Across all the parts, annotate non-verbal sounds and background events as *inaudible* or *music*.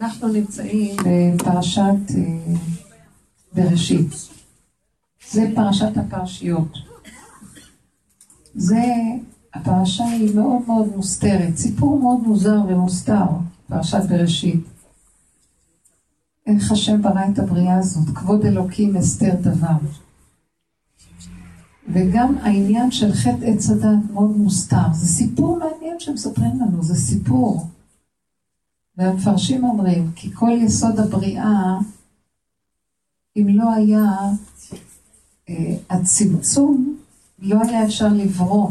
אנחנו נמצאים בפרשת אה, בראשית. זה פרשת הפרשיות. זה, הפרשה היא מאוד מאוד מוסתרת, סיפור מאוד מוזר ומוסתר, פרשת בראשית. איך השם ברא את הבריאה הזאת, כבוד אלוקים אסתר דבר. וגם העניין של חטא עץ הדת מאוד מוסתר. זה סיפור מעניין שמספרים לנו, זה סיפור. והמפרשים אומרים, כי כל יסוד הבריאה, אם לא היה אה, הצמצום, לא היה אפשר לברוא.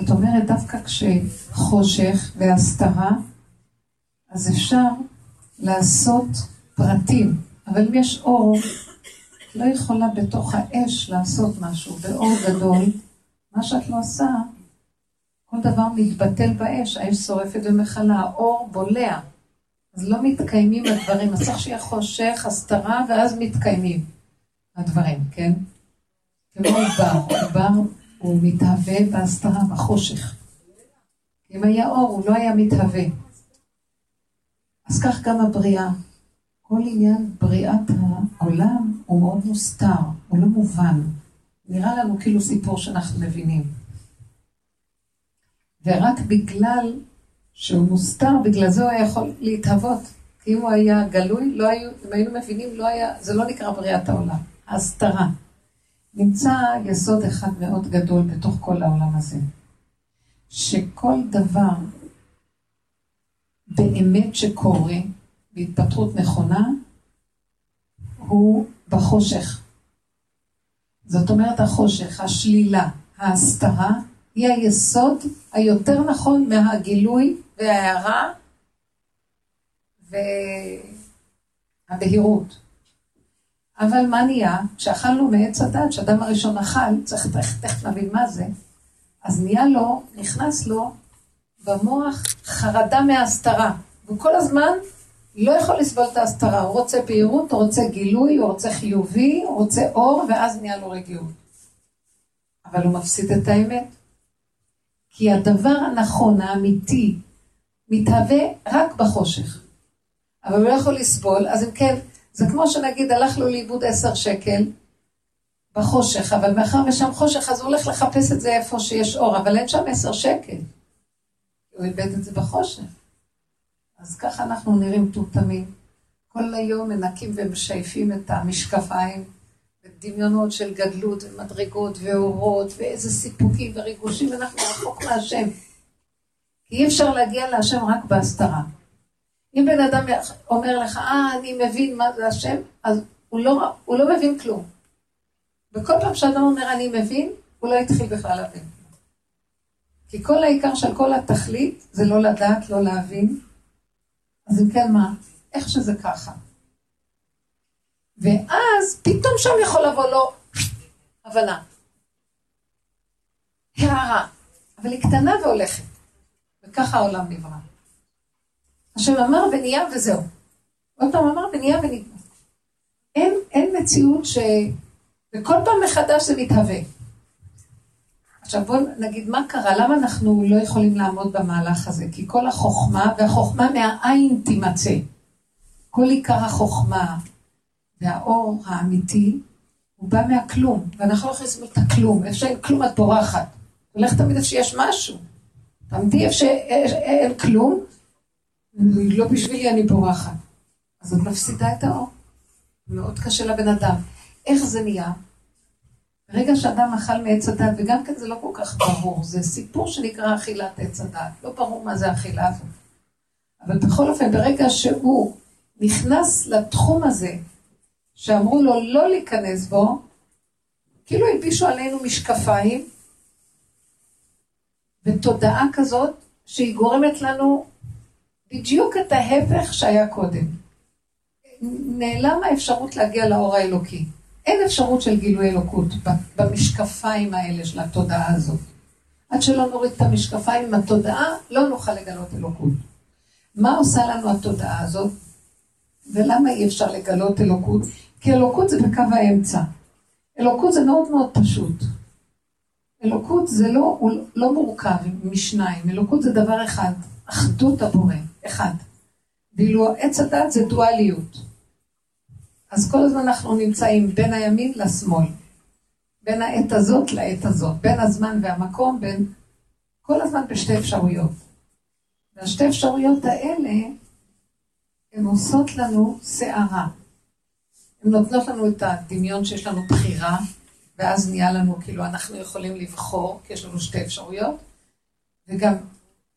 זאת אומרת, דווקא כשחושך והסתרה, אז אפשר לעשות פרטים. אבל אם יש אור, לא יכולה בתוך האש לעשות משהו, באור גדול, מה שאת לא עושה, כל דבר מתבטל באש, האש שורפת ומכלה, האור בולע. אז לא מתקיימים הדברים, אז צריך שיהיה חושך, הסתרה, ואז מתקיימים הדברים, כן? כמו עובר, עובר הוא מתהווה בהסתרה, בחושך. אם היה אור, הוא לא היה מתהווה. אז כך גם הבריאה. כל עניין בריאת העולם הוא מאוד מוסתר, הוא לא מובן. נראה לנו כאילו סיפור שאנחנו מבינים. ורק בגלל שהוא מוסתר, בגלל זה הוא היה יכול להתהוות. כי אם הוא היה גלוי, לא היו, אם היינו מבינים, לא היה, זה לא נקרא בריאת העולם, ההסתרה. נמצא יסוד אחד מאוד גדול בתוך כל העולם הזה, שכל דבר באמת שקורה בהתפתחות נכונה, הוא בחושך. זאת אומרת, החושך, השלילה, ההסתרה, היא היסוד היותר נכון מהגילוי וההערה והבהירות. אבל מה נהיה? כשאכלנו מעץ הדת, כשאדם הראשון אכל, צריך תכף נבין מה זה, אז נהיה לו, נכנס לו במוח חרדה מההסתרה. והוא כל הזמן לא יכול לסבול את ההסתרה. הוא רוצה בהירות, הוא רוצה גילוי, הוא רוצה חיובי, הוא רוצה אור, ואז נהיה לו רגיעות. אבל הוא מפסיד את האמת. כי הדבר הנכון, האמיתי, מתהווה רק בחושך. אבל הוא לא יכול לסבול, אז אם כן, זה כמו שנגיד הלך לו לאיבוד עשר שקל בחושך, אבל מאחר ושם חושך, אז הוא הולך לחפש את זה איפה שיש אור, אבל אין שם עשר שקל. הוא איבד את זה בחושך. אז ככה אנחנו נראים טומטמים. כל היום מנקים ומשייפים את המשקפיים, ודמיונות של גדלות ומדרגות ואורות, ואיזה סיפוקים וריגושים, ואנחנו רחוק מהשם. כי אי אפשר להגיע להשם רק בהסתרה. אם בן אדם אומר לך, אה, אני מבין מה זה השם, אז הוא לא, הוא לא מבין כלום. וכל פעם שאדם אומר, אני מבין, הוא לא התחיל בכלל להבין. כי כל העיקר של כל התכלית זה לא לדעת, לא להבין. אז אם כן, מה? איך שזה ככה. ואז פתאום שם יכול לבוא לו הבנה. הערה. אבל היא קטנה והולכת. וככה העולם נברא. השם אמר ונהיה וזהו. עוד פעם אמר ונהיה ונהיה. אין, אין מציאות ש... וכל פעם מחדש זה מתהווה. עכשיו בואו נגיד מה קרה, למה אנחנו לא יכולים לעמוד במהלך הזה? כי כל החוכמה, והחוכמה מהעין תימצא. כל עיקר החוכמה והאור האמיתי, הוא בא מהכלום, ואנחנו לא יכולים לסבול את הכלום, איפה שאין כלום את בורחת. הולך תמיד איפה שיש משהו. תעמדי איפה שאין כלום, לא בשבילי אני בורחת. אז את מפסידה את האור. מאוד קשה לבן אדם. איך זה נהיה? ברגע שאדם אכל מעץ הדת, וגם כן זה לא כל כך ברור, זה סיפור שנקרא אכילת עץ הדת. לא ברור מה זה אכילה הזאת. אבל בכל אופן, ברגע שהוא נכנס לתחום הזה, שאמרו לו לא להיכנס בו, כאילו הלבישו עלינו משקפיים, ותודעה כזאת שהיא גורמת לנו בדיוק את ההפך שהיה קודם. נעלם האפשרות להגיע לאור האלוקי. אין אפשרות של גילוי אלוקות במשקפיים האלה של התודעה הזאת. עד שלא נוריד את המשקפיים עם התודעה, לא נוכל לגלות אלוקות. מה עושה לנו התודעה הזאת? ולמה אי אפשר לגלות אלוקות? כי אלוקות זה בקו האמצע. אלוקות זה מאוד מאוד פשוט. אלוקות זה לא, לא מורכב משניים, אלוקות זה דבר אחד, אחדות הבורא, אחד. ואילו עץ הדת זה דואליות. אז כל הזמן אנחנו נמצאים בין הימין לשמאל, בין העת הזאת לעת הזאת, בין הזמן והמקום, בין... כל הזמן בשתי אפשרויות. והשתי אפשרויות האלה, הן עושות לנו סערה. הן נותנות לנו את הדמיון שיש לנו בחירה, ואז נהיה לנו כאילו אנחנו יכולים לבחור, כי יש לנו שתי אפשרויות, וגם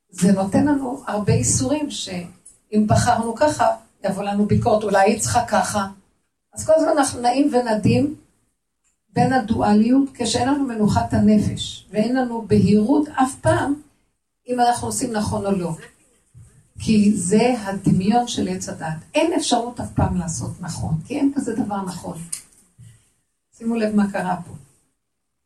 זה נותן לנו הרבה איסורים, שאם בחרנו ככה, יבוא לנו ביקורת, אולי היא צריכה ככה. אז כל הזמן אנחנו נעים ונדים בין הדואליות, כשאין לנו מנוחת הנפש, ואין לנו בהירות אף פעם, אם אנחנו עושים נכון או לא. כי זה הדמיון של עץ הדת. אין אפשרות אף פעם לעשות נכון, כי אין כזה דבר נכון. שימו לב מה קרה פה.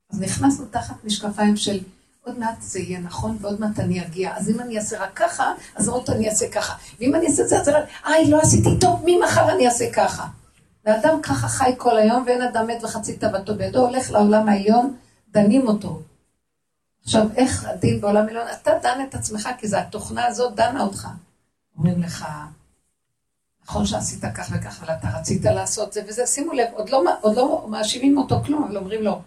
אז נכנסנו תחת משקפיים של עוד מעט זה יהיה נכון ועוד מעט אני אגיע. אז אם אני אעשה רק ככה, אז עוד אני אעשה ככה. ואם אני אעשה את זה, אז איי, לא עשיתי טוב, ממחר אני אעשה ככה. ואדם ככה חי כל היום, ואין אדם מת וחצי תאוותו בידו, הולך לעולם העליון, דנים אותו. עכשיו, איך הדין בעולם העליון? אתה דן את עצמך, כי זה התוכנה הזאת דנה אותך. אומרים לך, נכון שעשית כך וכך, אבל אתה רצית לעשות זה וזה, שימו לב, עוד לא, עוד לא מאשימים אותו כלום, אבל אומרים לו,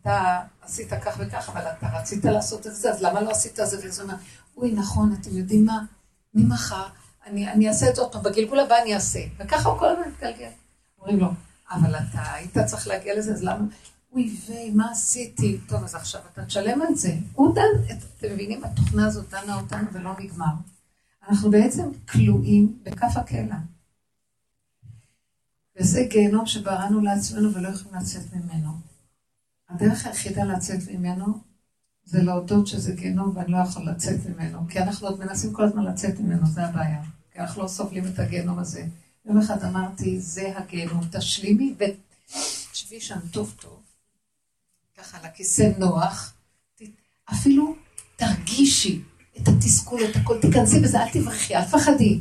אתה עשית כך וכך, אבל אתה רצית לעשות את זה, אז למה לא עשית זה? וזה אומר, אוי, נכון, אתם יודעים מה? ממחר, אני, אני אעשה את זה עוד פעם, בגלגול הבא אני אעשה. וככה הוא כל הזמן מתגלגל. אומרים לו, אבל אתה היית צריך להגיע לזה, אז למה? אוי ויי, מה עשיתי? טוב, אז עכשיו אתה תשלם על זה. הוא דן, אתם מבינים? התוכנה הזאת דנה אותנו ולא נגמר. אנחנו בעצם כלואים בכף הקלע. וזה גיהנום שבראנו לעצמנו ולא יכולים לצאת ממנו. הדרך היחידה לצאת ממנו זה להודות שזה גיהנום ואני לא יכול לצאת ממנו, כי אנחנו עוד מנסים כל הזמן לצאת ממנו, זה הבעיה. כי אנחנו לא סובלים את הגיהנום הזה. יום אחד אמרתי, זה הגיהנום, תשלימי ותשבי שם טוב טוב, ככה על הכיסא נוח, אפילו תרגישי את התסכול, את הכל, תיכנסי בזה, אל תברחי, אל תפחדי.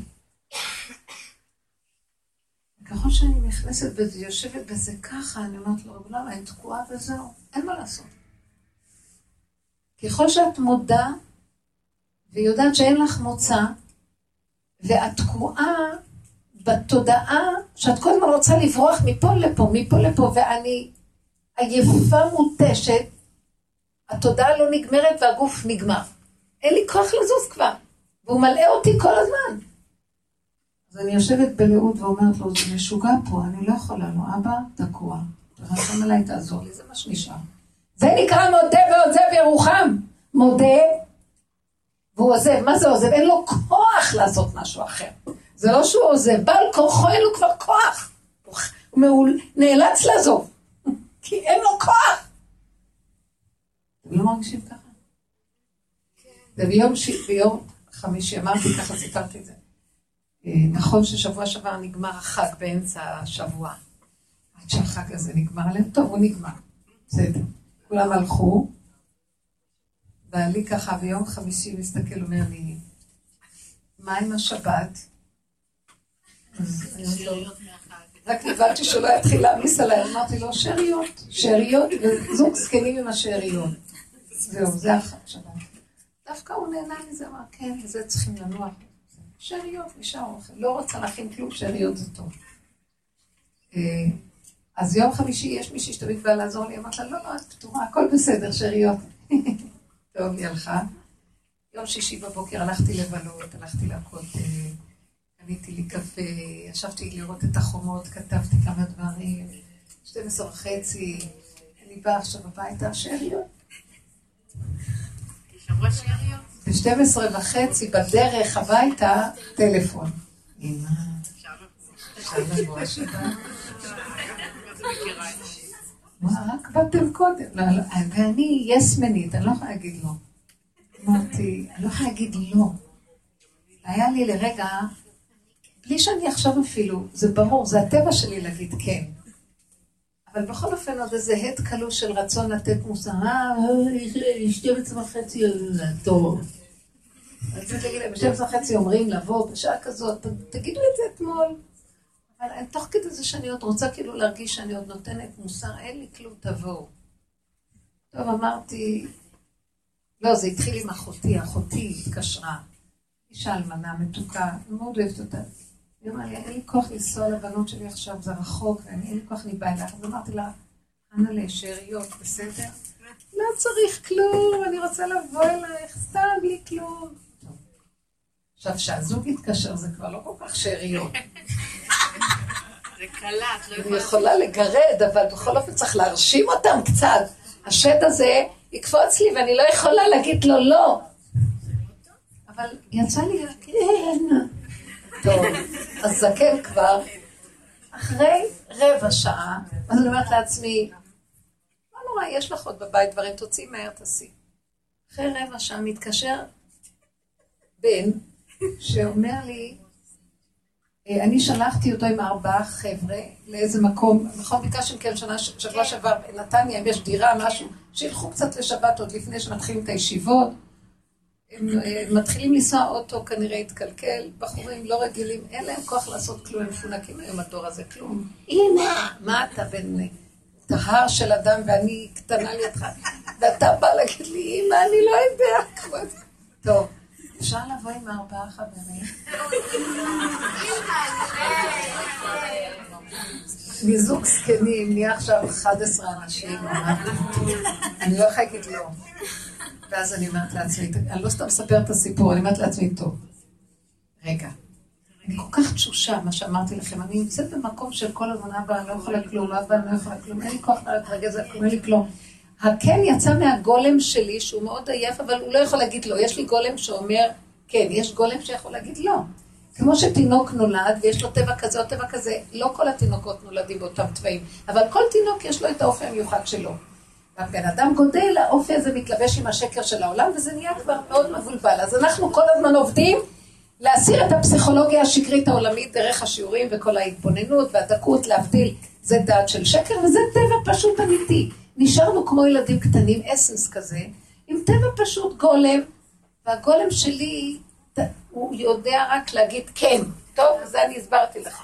ככל שאני נכנסת וזה, יושבת בזה ככה, אני אומרת לו, למה, אני תקועה וזהו, אין מה לעשות. ככל שאת מודה ויודעת שאין לך מוצא, ואת תקועה בתודעה שאת כל הזמן רוצה לברוח מפה לפה, מפה לפה, ואני עייפה מותשת, התודעה לא נגמרת והגוף נגמר. אין לי כוח לזוז כבר, והוא מלאה אותי כל הזמן. אז אני יושבת בלאות ואומרת לו, זה משוגע פה, אני לא יכולה לו, אבא, תקוע. תרחם עליי, תעזור לי, זה מה שנשאר. זה נקרא מודה ועוזב ירוחם. מודה, והוא עוזב. מה זה עוזב? אין לו כוח לעשות משהו אחר. זה לא שהוא עוזב, בעל כורחו אין לו כבר כוח. הוא נאלץ לעזוב, כי אין לו כוח. אתם לא מרגישים ככה? וביום ש... ביום חמישי אמרתי ככה, סיפרתי את זה. אה, נכון ששבוע שעבר נגמר החג באמצע השבוע. עד שהחג הזה נגמר עליהם, טוב, הוא נגמר. בסדר. כולם הלכו, בעלי ככה ביום חמישי מסתכל, אומר לי, מה עם השבת? רק נבהלתי שלא יתחיל להעמיס עליי, אמרתי לו, שאריות, שאריות, וזוג זקנים עם השאריות. זהו, זה החג שבת. דווקא הוא נהנה מזה, אמר, כן, וזה צריכים לנוח. שאריות, נשאר אוכל. לא רוצה להכין כלום, שאריות זה טוב. אה, אז יום חמישי יש מישהי שתמיד באה לעזור לי, אמרת לה, לא, לא, את פתורה, הכל בסדר, שאריות. *laughs* טוב, היא הלכה. יום שישי בבוקר הלכתי לבלות, הלכתי לכותל, קניתי לי קפה, ישבתי לראות את החומות, כתבתי כמה דברים, 12 וחצי, אני באה עכשיו הביתה, שאריות. ב-12 וחצי בדרך הביתה, טלפון. מה, רק באתם קודם. לא, לא, ואני יסמנית, אני לא יכולה להגיד לא. אמרתי, אני לא יכולה להגיד לא. היה לי לרגע, בלי שאני אחשוב אפילו, זה ברור, זה הטבע שלי להגיד כן. אבל בכל אופן עוד איזה הד קלוש של רצון לתת מוסר, אה, 12 וחצי, טוב. רציתי להגיד להם, 12 וחצי אומרים לבוא בשעה כזאת, תגידו את זה אתמול. אבל תוך כדי זה שאני עוד רוצה כאילו להרגיש שאני עוד נותנת מוסר, אין לי כלום, תבואו. טוב, אמרתי, לא, זה התחיל עם אחותי, אחותי התקשרה. אישה אלמנה מתוקה, מאוד אוהבת אותה. היא אמרה לי, אין לי כוח לנסוע לבנות שלי עכשיו, זה רחוק, ואין לי כוח, אני באה אליך. אז אמרתי לה, אנא שאריות, בסדר? לא צריך כלום, אני רוצה לבוא אלייך, סתם בלי כלום. עכשיו, כשהזוג יתקשר זה כבר לא כל כך שאריות. *laughs* זה קלט, לא יכולה... אני יכולה לגרד, אבל בכל אופן צריך להרשים אותם קצת. השד הזה יקפוץ לי ואני לא יכולה להגיד לו לא. אבל יצא לי, כן. טוב, אז זקן כבר, אחרי רבע שעה, אז אני אומרת לעצמי, לא נורא, יש לך עוד בבית דברים, תוציאי מהר, תעשי. אחרי רבע שעה מתקשר בן, שאומר לי, אה, אני שלחתי אותו עם ארבעה חבר'ה לאיזה מקום, נכון ביקשתם כן שנה, שבוע שעבר בנתניה, אם יש דירה, משהו, שילכו קצת לשבת עוד לפני שמתחילים את הישיבות. הם אה, מתחילים לנסוע אוטו, כנראה התקלקל, בחורים לא רגילים, אין להם כוח לעשות כלום, הם מפונקים היום הדור הזה, כלום. הנה, מה אתה בן טהר של אדם ואני קטנה לידך, *laughs* ואתה בא להגיד לי, אמא, אני לא יודע. טוב. אפשר לבוא עם ארבעה חברים? מזוג זקנים, נהיה עכשיו 11 אנשים, אני לא להגיד לא. ואז אני אומרת לעצמי, אני לא סתם מספרת את הסיפור, אני אומרת לעצמי, טוב, רגע, אני כל כך תשושה, מה שאמרתי לכם, אני נמצאת במקום של כל הזמן, אבא, אני לא יכולה כלום, אבא, אני לא יכולה כלום, אין לי כוח להתרגז, אין לי כלום. הכן יצא מהגולם שלי, שהוא מאוד עייף, אבל הוא לא יכול להגיד לא. יש לי גולם שאומר כן, יש גולם שיכול להגיד לא. כמו שתינוק נולד ויש לו טבע כזה או טבע כזה, לא כל התינוקות נולדים באותם טבעים, אבל כל תינוק יש לו את האופי המיוחד שלו. והבן אדם גודל, האופי הזה מתלבש עם השקר של העולם, וזה נהיה כבר מאוד מבולבל. אז אנחנו כל הזמן עובדים להסיר את הפסיכולוגיה השקרית העולמית דרך השיעורים וכל ההתבוננות והדקות, להבדיל, זה דעת של שקר, וזה טבע פשוט אמיתי. נשארנו כמו ילדים קטנים, אסנס כזה, עם טבע פשוט גולם, והגולם שלי, הוא יודע רק להגיד כן. טוב, זה אני הסברתי לך.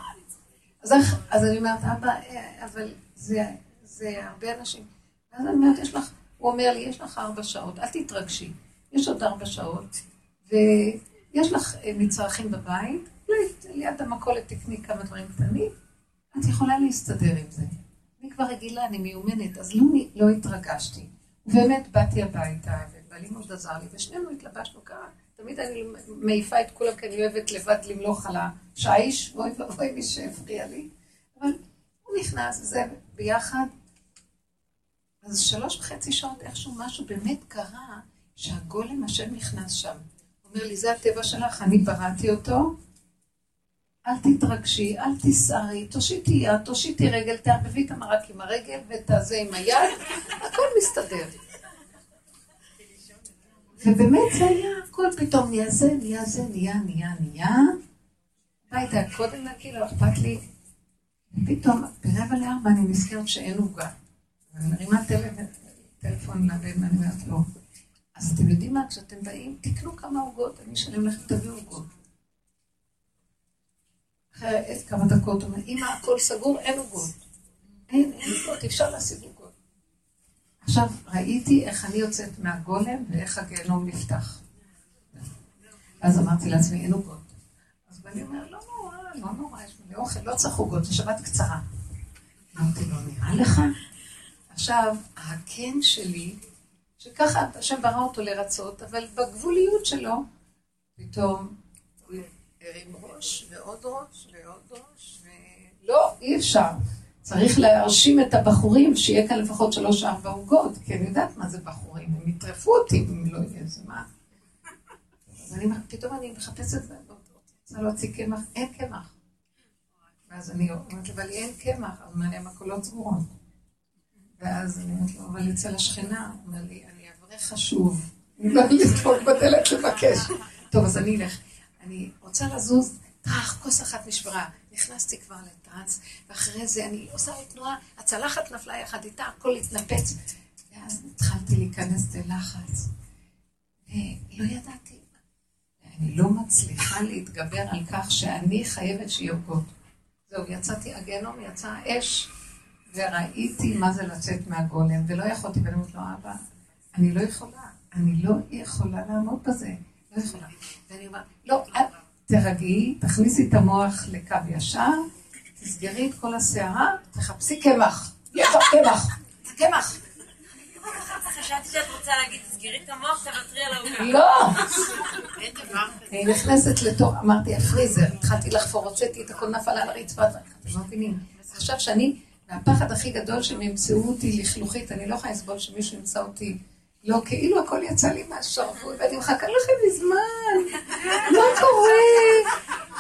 אז, אז אני אומרת, אבא, אה, אבל זה, זה הרבה אנשים. ואז אני אומרת, יש לך, הוא אומר לי, יש לך ארבע שעות, אל תתרגשי. יש עוד ארבע שעות, ויש לך אה, מצרכים בבית, ליד המכולת תקני כמה דברים קטנים, את יכולה להסתדר עם זה. אני כבר רגילה, אני מיומנת, אז לא, לא התרגשתי. ובאמת באתי הביתה, בעלי מאוד עזר לי, ושנינו התלבשנו ככה. תמיד אני מעיפה את כולם, כי אני אוהבת לבד למלוך על השיש, אוי ואבוי מי שהפריע לי. אבל הוא נכנס, וזה ביחד. אז שלוש וחצי שעות איכשהו משהו באמת קרה, שהגולם השם נכנס שם. הוא אומר לי, זה הטבע שלך, אני בראתי אותו, אל תתרגשי, אל תסערי, תושיטי יד, תושיטי רגל, תערבבי את המרק עם הרגל ואת הזה עם היד, *laughs* הכל מסתדר. ובאמת זה היה, הכל פתאום נהיה זה, נהיה זה, נהיה, נהיה, נהיה. הביתה, קודם נקי, לא אכפת לי. פתאום, ברבע לארבע אני נזכרת שאין עוגה. אני מרימה טלפון לבן ואני אומרת לו, אז אתם יודעים מה, כשאתם באים, תקנו כמה עוגות, אני אשלם לכם, תביאו עוגות. אחרי כמה דקות, הוא אומר, אמא, הכל סגור, אין עוגות. אין, אין עוגות, אפשר להשיג עוגות. עכשיו, ראיתי איך אני יוצאת מהגולם ואיך הגיהנום נפתח. אז אמרתי לעצמי, אין עוגות. אז אני אומר, לא נורא, לא נורא, יש מלא אוכל, לא צריך עוגות, זו שבת קצרה. אמרתי לו, נראה לך? עכשיו, הכן שלי, שככה השם ברא אותו לרצות, אבל בגבוליות שלו, פתאום הוא הרים ראש ועוד ראש ועוד ראש, ולא, אי אפשר. צריך להרשים את הבחורים, שיהיה כאן לפחות שלוש-ארבע עוגות, כי אני יודעת מה זה בחורים, הם יטרפו אותי אם לא יהיה זה מה. אז אני, פתאום אני מחפשת, רוצה להוציא קמח, אין קמח. ואז אני אומרת, אבל אין קמח, אז מה לי המקולות סגורות. ואז אני אומרת לו, אבל אצל השכנה, הוא אומר לי, אני אברך חשוב, אני לא לדפוק בדלת לבקש. טוב, אז אני אלך. אני רוצה לזוז, טראח, כוס אחת נשברה. נכנסתי כבר לטראנס, ואחרי זה אני עושה לי תנועה, הצלחת נפלה יחד איתה, הכל התנפץ. ואז התחלתי להיכנס ללחץ, ולא ידעתי. אני לא מצליחה להתגבר על כך שאני חייבת שיהיה עוגות. זהו, יצאתי, הגיהנום יצא אש, וראיתי מה זה לצאת מהגולם, ולא יכולתי, ואני אומרת לו, אבא, אני לא יכולה, אני לא יכולה לעמוד בזה. לא יכולה. ואני אומרת, לא, תרגעי, תכניסי את המוח לקו ישר, תסגרי את כל הסערה, תחפשי קמח. יש לך קמח. קמח. חשבתי שאת רוצה להגיד, תסגרי את המוח, תוותרי על העוגה. לא! אני נכנסת לתוך, אמרתי, הפריזר, התחלתי לחפור, הוצאתי את הכל נפל על הרצפה, אתם לא מבינים. עכשיו שאני, והפחד הכי גדול שהם ימצאו אותי לכלוכית, אני לא יכולה לסבול שמישהו ימצא אותי לא, כאילו הכל יצא לי מהשרוול, ואני מחכה לכם מזמן, מה קורה?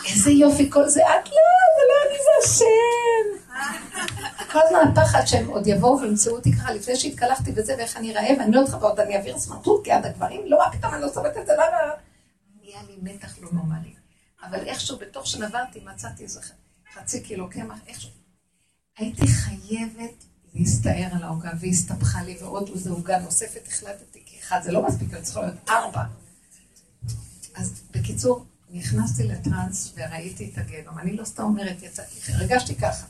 איזה יופי כל זה, את לא, אבל לא אני זה השם. כל הזמן הפחד שהם עוד יבואו וימצאו אותי ככה לפני שהתקלחתי וזה, ואיך אני רעב, ואני לא צריכה ועוד אני אעביר סמרטוט כיד הגברים, לא, פתאום אני לא שומעת את זה, לא, לא. נהיה לי מתח לא נורמלי. אבל איכשהו בתוך שנברתי מצאתי איזה חצי קילו קמח, איכשהו. הייתי חייבת להסתער על העוגה, והסתבכה לי, ועוד איזו עוגה נוספת החלטתי, כי אחד זה לא מספיק, אני צריכה להיות ארבע. אז בקיצור, נכנסתי לטראנס וראיתי את הגנום. אני לא סתם אומרת, יצאתי, הרגשתי ככה.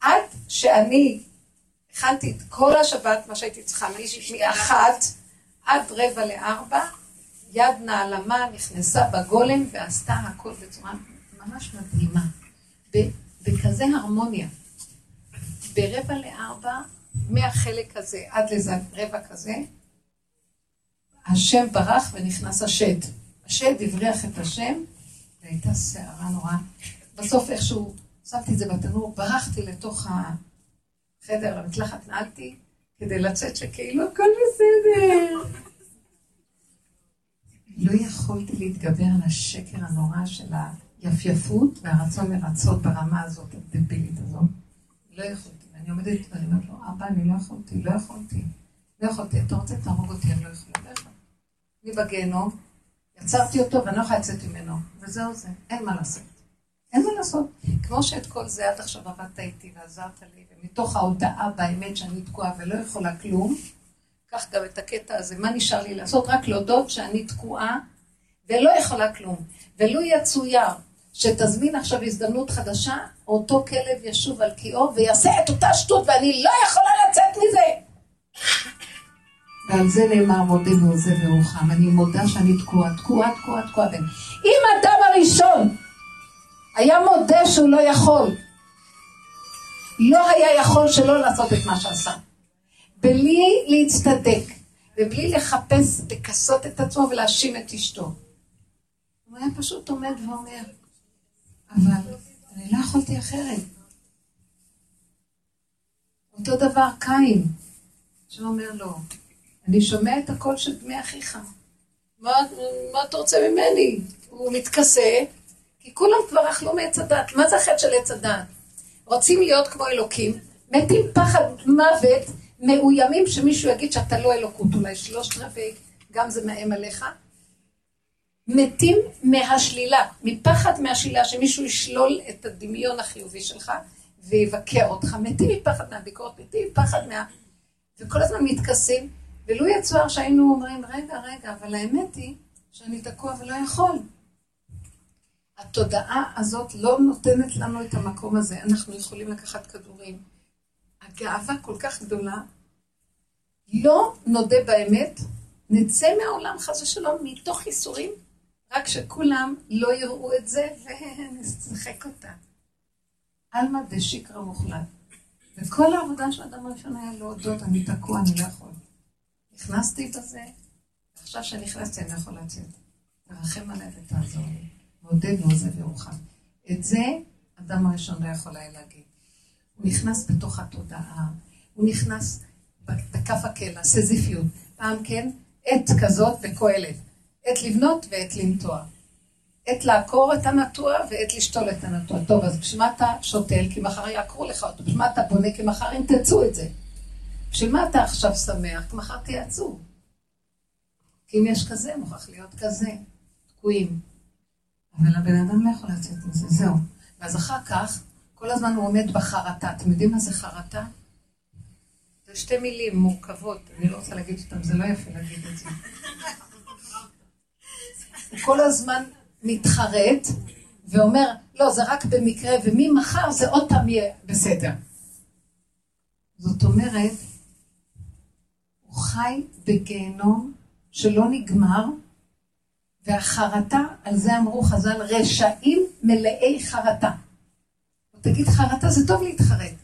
עד שאני הכנתי את כל השבת, מה שהייתי צריכה, מאחת עד רבע לארבע, יד נעלמה נכנסה בגולם ועשתה הכל בצורה ממש מדהימה. בכזה הרמוניה. ברבע לארבע, מהחלק הזה עד לזה רבע כזה, השם ברח ונכנס השד. השד הבריח את השם, והייתה סערה נורא. בסוף איכשהו שמתי את זה בתנור, ברחתי לתוך החדר, למקלחת נעלתי, כדי לצאת שכאילו הכל בסדר. לא יכולתי להתגבר על השקר הנורא של היפייפות והרצון לרצות ברמה הזאת, הדבילית הזאת. לא יכולתי. אני עומדת ואני אומרת לו, אבא, אני לא יכולתי, לא יכולתי, לא יכולתי, אתה רוצה תהרוג אותי, אני לא יכולה. לא אני בגיהנום, יצרתי אותו ואני לא יכולה לצאת ממנו, וזהו זה, אין מה לעשות. אין מה לעשות. כמו שאת כל זה עד עכשיו עבדת איתי ועזרת לי, ומתוך ההודעה באמת שאני תקועה ולא יכולה כלום, קח גם את הקטע הזה, מה נשאר לי לעשות? רק להודות שאני תקועה ולא יכולה כלום. ולו יצויר שתזמין עכשיו הזדמנות חדשה, אותו כלב ישוב על קיאו ויעשה את אותה שטות ואני לא יכולה לצאת מזה. ועל זה נאמר מודה ועוזב ורוחם. אני מודה שאני תקועה, תקועה, תקועה, תקועה. אם אדם הראשון היה מודה שהוא לא יכול, לא היה יכול שלא לעשות את מה שעשה. בלי להצטדק, ובלי לחפש לכסות את עצמו ולהאשים את אשתו. הוא היה פשוט עומד ואומר, אבל אני לא יכולתי אחרת. אותו דבר קין, שאומר לו, אני שומע את הקול של דמי אחיך. מה, מה אתה רוצה ממני? הוא מתכסה, כי כולם כבר אכלו מעץ הדת. מה זה החטא של עץ הדת? רוצים להיות כמו אלוקים, מתים פחד מוות, מאוימים שמישהו יגיד שאתה לא אלוקות, אולי שלושת רבעי, גם זה מאיים עליך, מתים מהשלילה, מפחד מהשלילה, שמישהו ישלול את הדמיון החיובי שלך ויבקר אותך. מתים מפחד מהביקורת, מתים מפחד מה... וכל הזמן מתכסים, ולו יצויר שהיינו אומרים, רגע, רגע, אבל האמת היא שאני תקוע ולא יכול. התודעה הזאת לא נותנת לנו את המקום הזה. אנחנו יכולים לקחת כדורים. הגאווה כל כך גדולה, לא נודה באמת, נצא מהעולם חס ושלום מתוך ייסורים רק שכולם לא יראו את זה ונשחק אותה. עלמא דשיקרא מוחלט. וכל העבודה של האדם הראשון היה להודות, אני תקוע, אני לא יכול. נכנסתי בזה, ועכשיו שנכנסתי אני לא יכול לצאת. תרחם עליי ותעזור לי. מעודד ועוזב ירוחם. את זה אדם הראשון לא יכול היה להגיד. הוא נכנס בתוך התודעה, הוא נכנס בכף הקלע, סזיפיות. פעם כן, עת כזאת וקהלת. עת לבנות ועת לנטוע. עת לעקור את הנטוע ועת לשתול את הנטוע. טוב, אז בשביל מה אתה שותל? כי מחר יעקרו לך אותו. בשביל מה אתה בונה? כי מחר ינטצו את זה. בשביל מה אתה עכשיו שמח? כי מחר תהיה עצוב. כי אם יש כזה, מוכרח להיות כזה. תקועים. אבל הבן אדם לא יכול לצאת מזה, זהו. ואז אחר כך, כל הזמן הוא עומד בחרטה. אתם יודעים מה זה חרטה? זה שתי מילים מורכבות, אני לא רוצה להגיד אותן, זה לא יפה להגיד את זה. הוא כל הזמן מתחרט ואומר, לא, זה רק במקרה, וממחר זה עוד פעם יהיה בסדר. זאת אומרת, הוא חי בגיהנום שלא נגמר, והחרטה, על זה אמרו חז"ל, רשעים מלאי חרטה. תגיד חרטה, זה טוב להתחרט.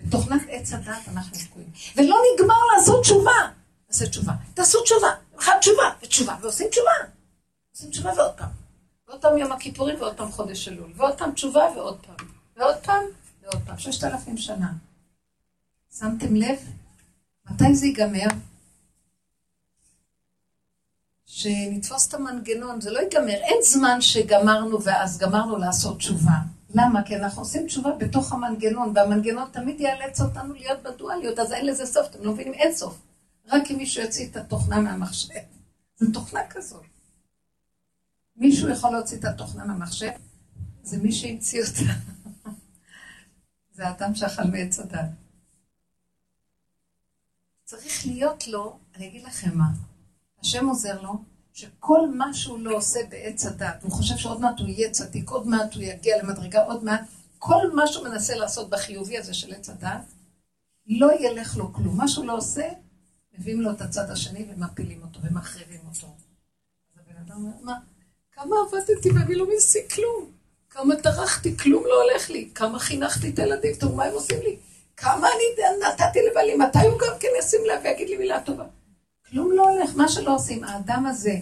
בתוכנת עץ הדת אנחנו תקועים. ולא נגמר לעשות תשובה. נעשה תשובה. תעשו תשובה. אחת תשובה, ותשובה, ועושים תשובה. עושים תשובה ועוד פעם. ועוד פעם יום הכיפורים, ועוד פעם חודש אלול. ועוד פעם תשובה, ועוד פעם. ועוד פעם, ועוד פעם. ששת אלפים שנה. שמתם לב? מתי זה ייגמר? שנתפוס את המנגנון, זה לא ייגמר. אין זמן שגמרנו ואז גמרנו לעשות תשובה. למה? כי אנחנו עושים תשובה בתוך המנגנון, והמנגנון תמיד יאלץ אותנו להיות בדואליות, אז אין לזה סוף, אתם לא מבינים? אין סוף. רק אם מישהו יוציא את התוכנה מהמחשב. זו תוכנה כזאת. מישהו יכול להוציא את התוכנה מהמחשב, זה מי שהמציא אותה. זה האדם שאכל מעץ הדת. צריך להיות לו, אני אגיד לכם מה, השם עוזר לו, שכל מה שהוא לא עושה בעץ הדת, הוא חושב שעוד מעט הוא יהיה צדיק, עוד מעט הוא יגיע למדרגה, עוד מעט, כל מה שהוא מנסה לעשות בחיובי הזה של עץ הדת, לא ילך לו כלום. מה שהוא לא עושה, מביאים לו את הצד השני ומפילים אותו ומחריבים אותו. אז הבן אדם אומר, מה, כמה עבדתי ואני לא משיג כלום? כמה טרחתי, כלום לא הולך לי. כמה חינכתי את הילדים, תראו מה הם עושים לי. כמה אני נתתי לבעלי, מתי הוא גם כן ישים לב ויגיד לי מילה טובה? כלום לא הולך, מה שלא עושים. האדם הזה,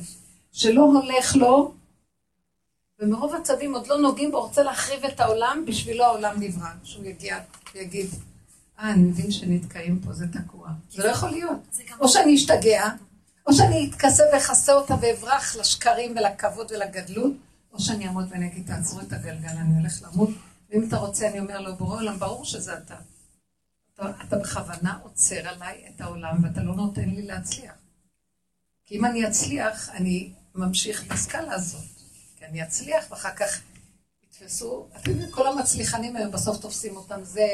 שלא הולך לו, ומרוב עצבים עוד לא נוגעים בו, רוצה להחריב את העולם, בשבילו העולם נברא. שהוא יגיע ויגיד, אה, אני מבין שנתקעים פה, זה תקוע. זה לא יכול להיות. או שאני אשתגע, או שאני אתכסה ואכסה אותה ואברח לשקרים ולכבוד ולגדלות, או שאני אעמוד ואני אגיד, תעצרו את הגלגל, אני הולך למות, ואם אתה רוצה, אני אומר לו, בורא עולם, ברור שזה אתה. אתה, אתה בכוונה עוצר עליי את העולם, ואתה לא נותן לי להצליח. כי אם אני אצליח, אני ממשיך בסקאלה הזאת. כי אני אצליח, ואחר כך יתפסו, אתם יודעים, כל המצליחנים היום בסוף תופסים אותם, זה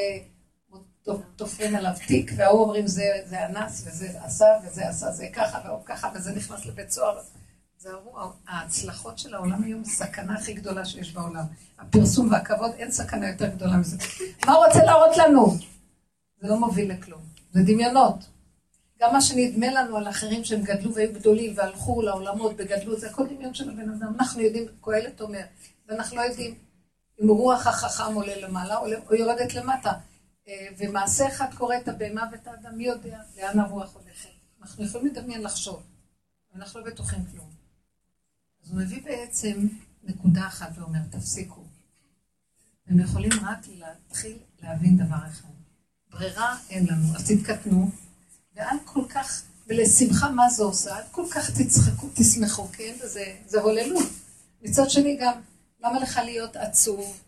תופרים עליו תיק, וההוא אומרים זה אנס, וזה עשה, וזה עשה, זה ככה, והוא ככה, וזה נכנס לבית סוהר. זה ההצלחות של העולם היום, סכנה הכי גדולה שיש בעולם. הפרסום והכבוד, אין סכנה יותר גדולה מזה. מה הוא רוצה להראות לנו? זה לא מוביל לכלום, זה דמיונות. גם מה שנדמה לנו על אחרים שהם גדלו והיו גדולים והלכו לעולמות בגדלות, זה הכל דמיון של הבן אדם. אנחנו יודעים, קהלת אומר, ואנחנו לא יודעים אם רוח החכם עולה למעלה או יורדת למטה. אה, ומעשה אחד קורא את הבהמה ואת האדם, מי יודע לאן הרוח הולכת. אנחנו יכולים לדמיין לחשוב, אנחנו לא בטוחים כלום. אז הוא מביא בעצם נקודה אחת ואומר, תפסיקו. הם יכולים רק להתחיל להבין דבר אחד. ברירה אין לנו, אז תתקטנו, ואל כל כך, ולשמחה מה זה עושה? אל כל כך תצחקו, תשמחו, כן? וזה הוללות. מצד שני גם, למה לך להיות עצוב?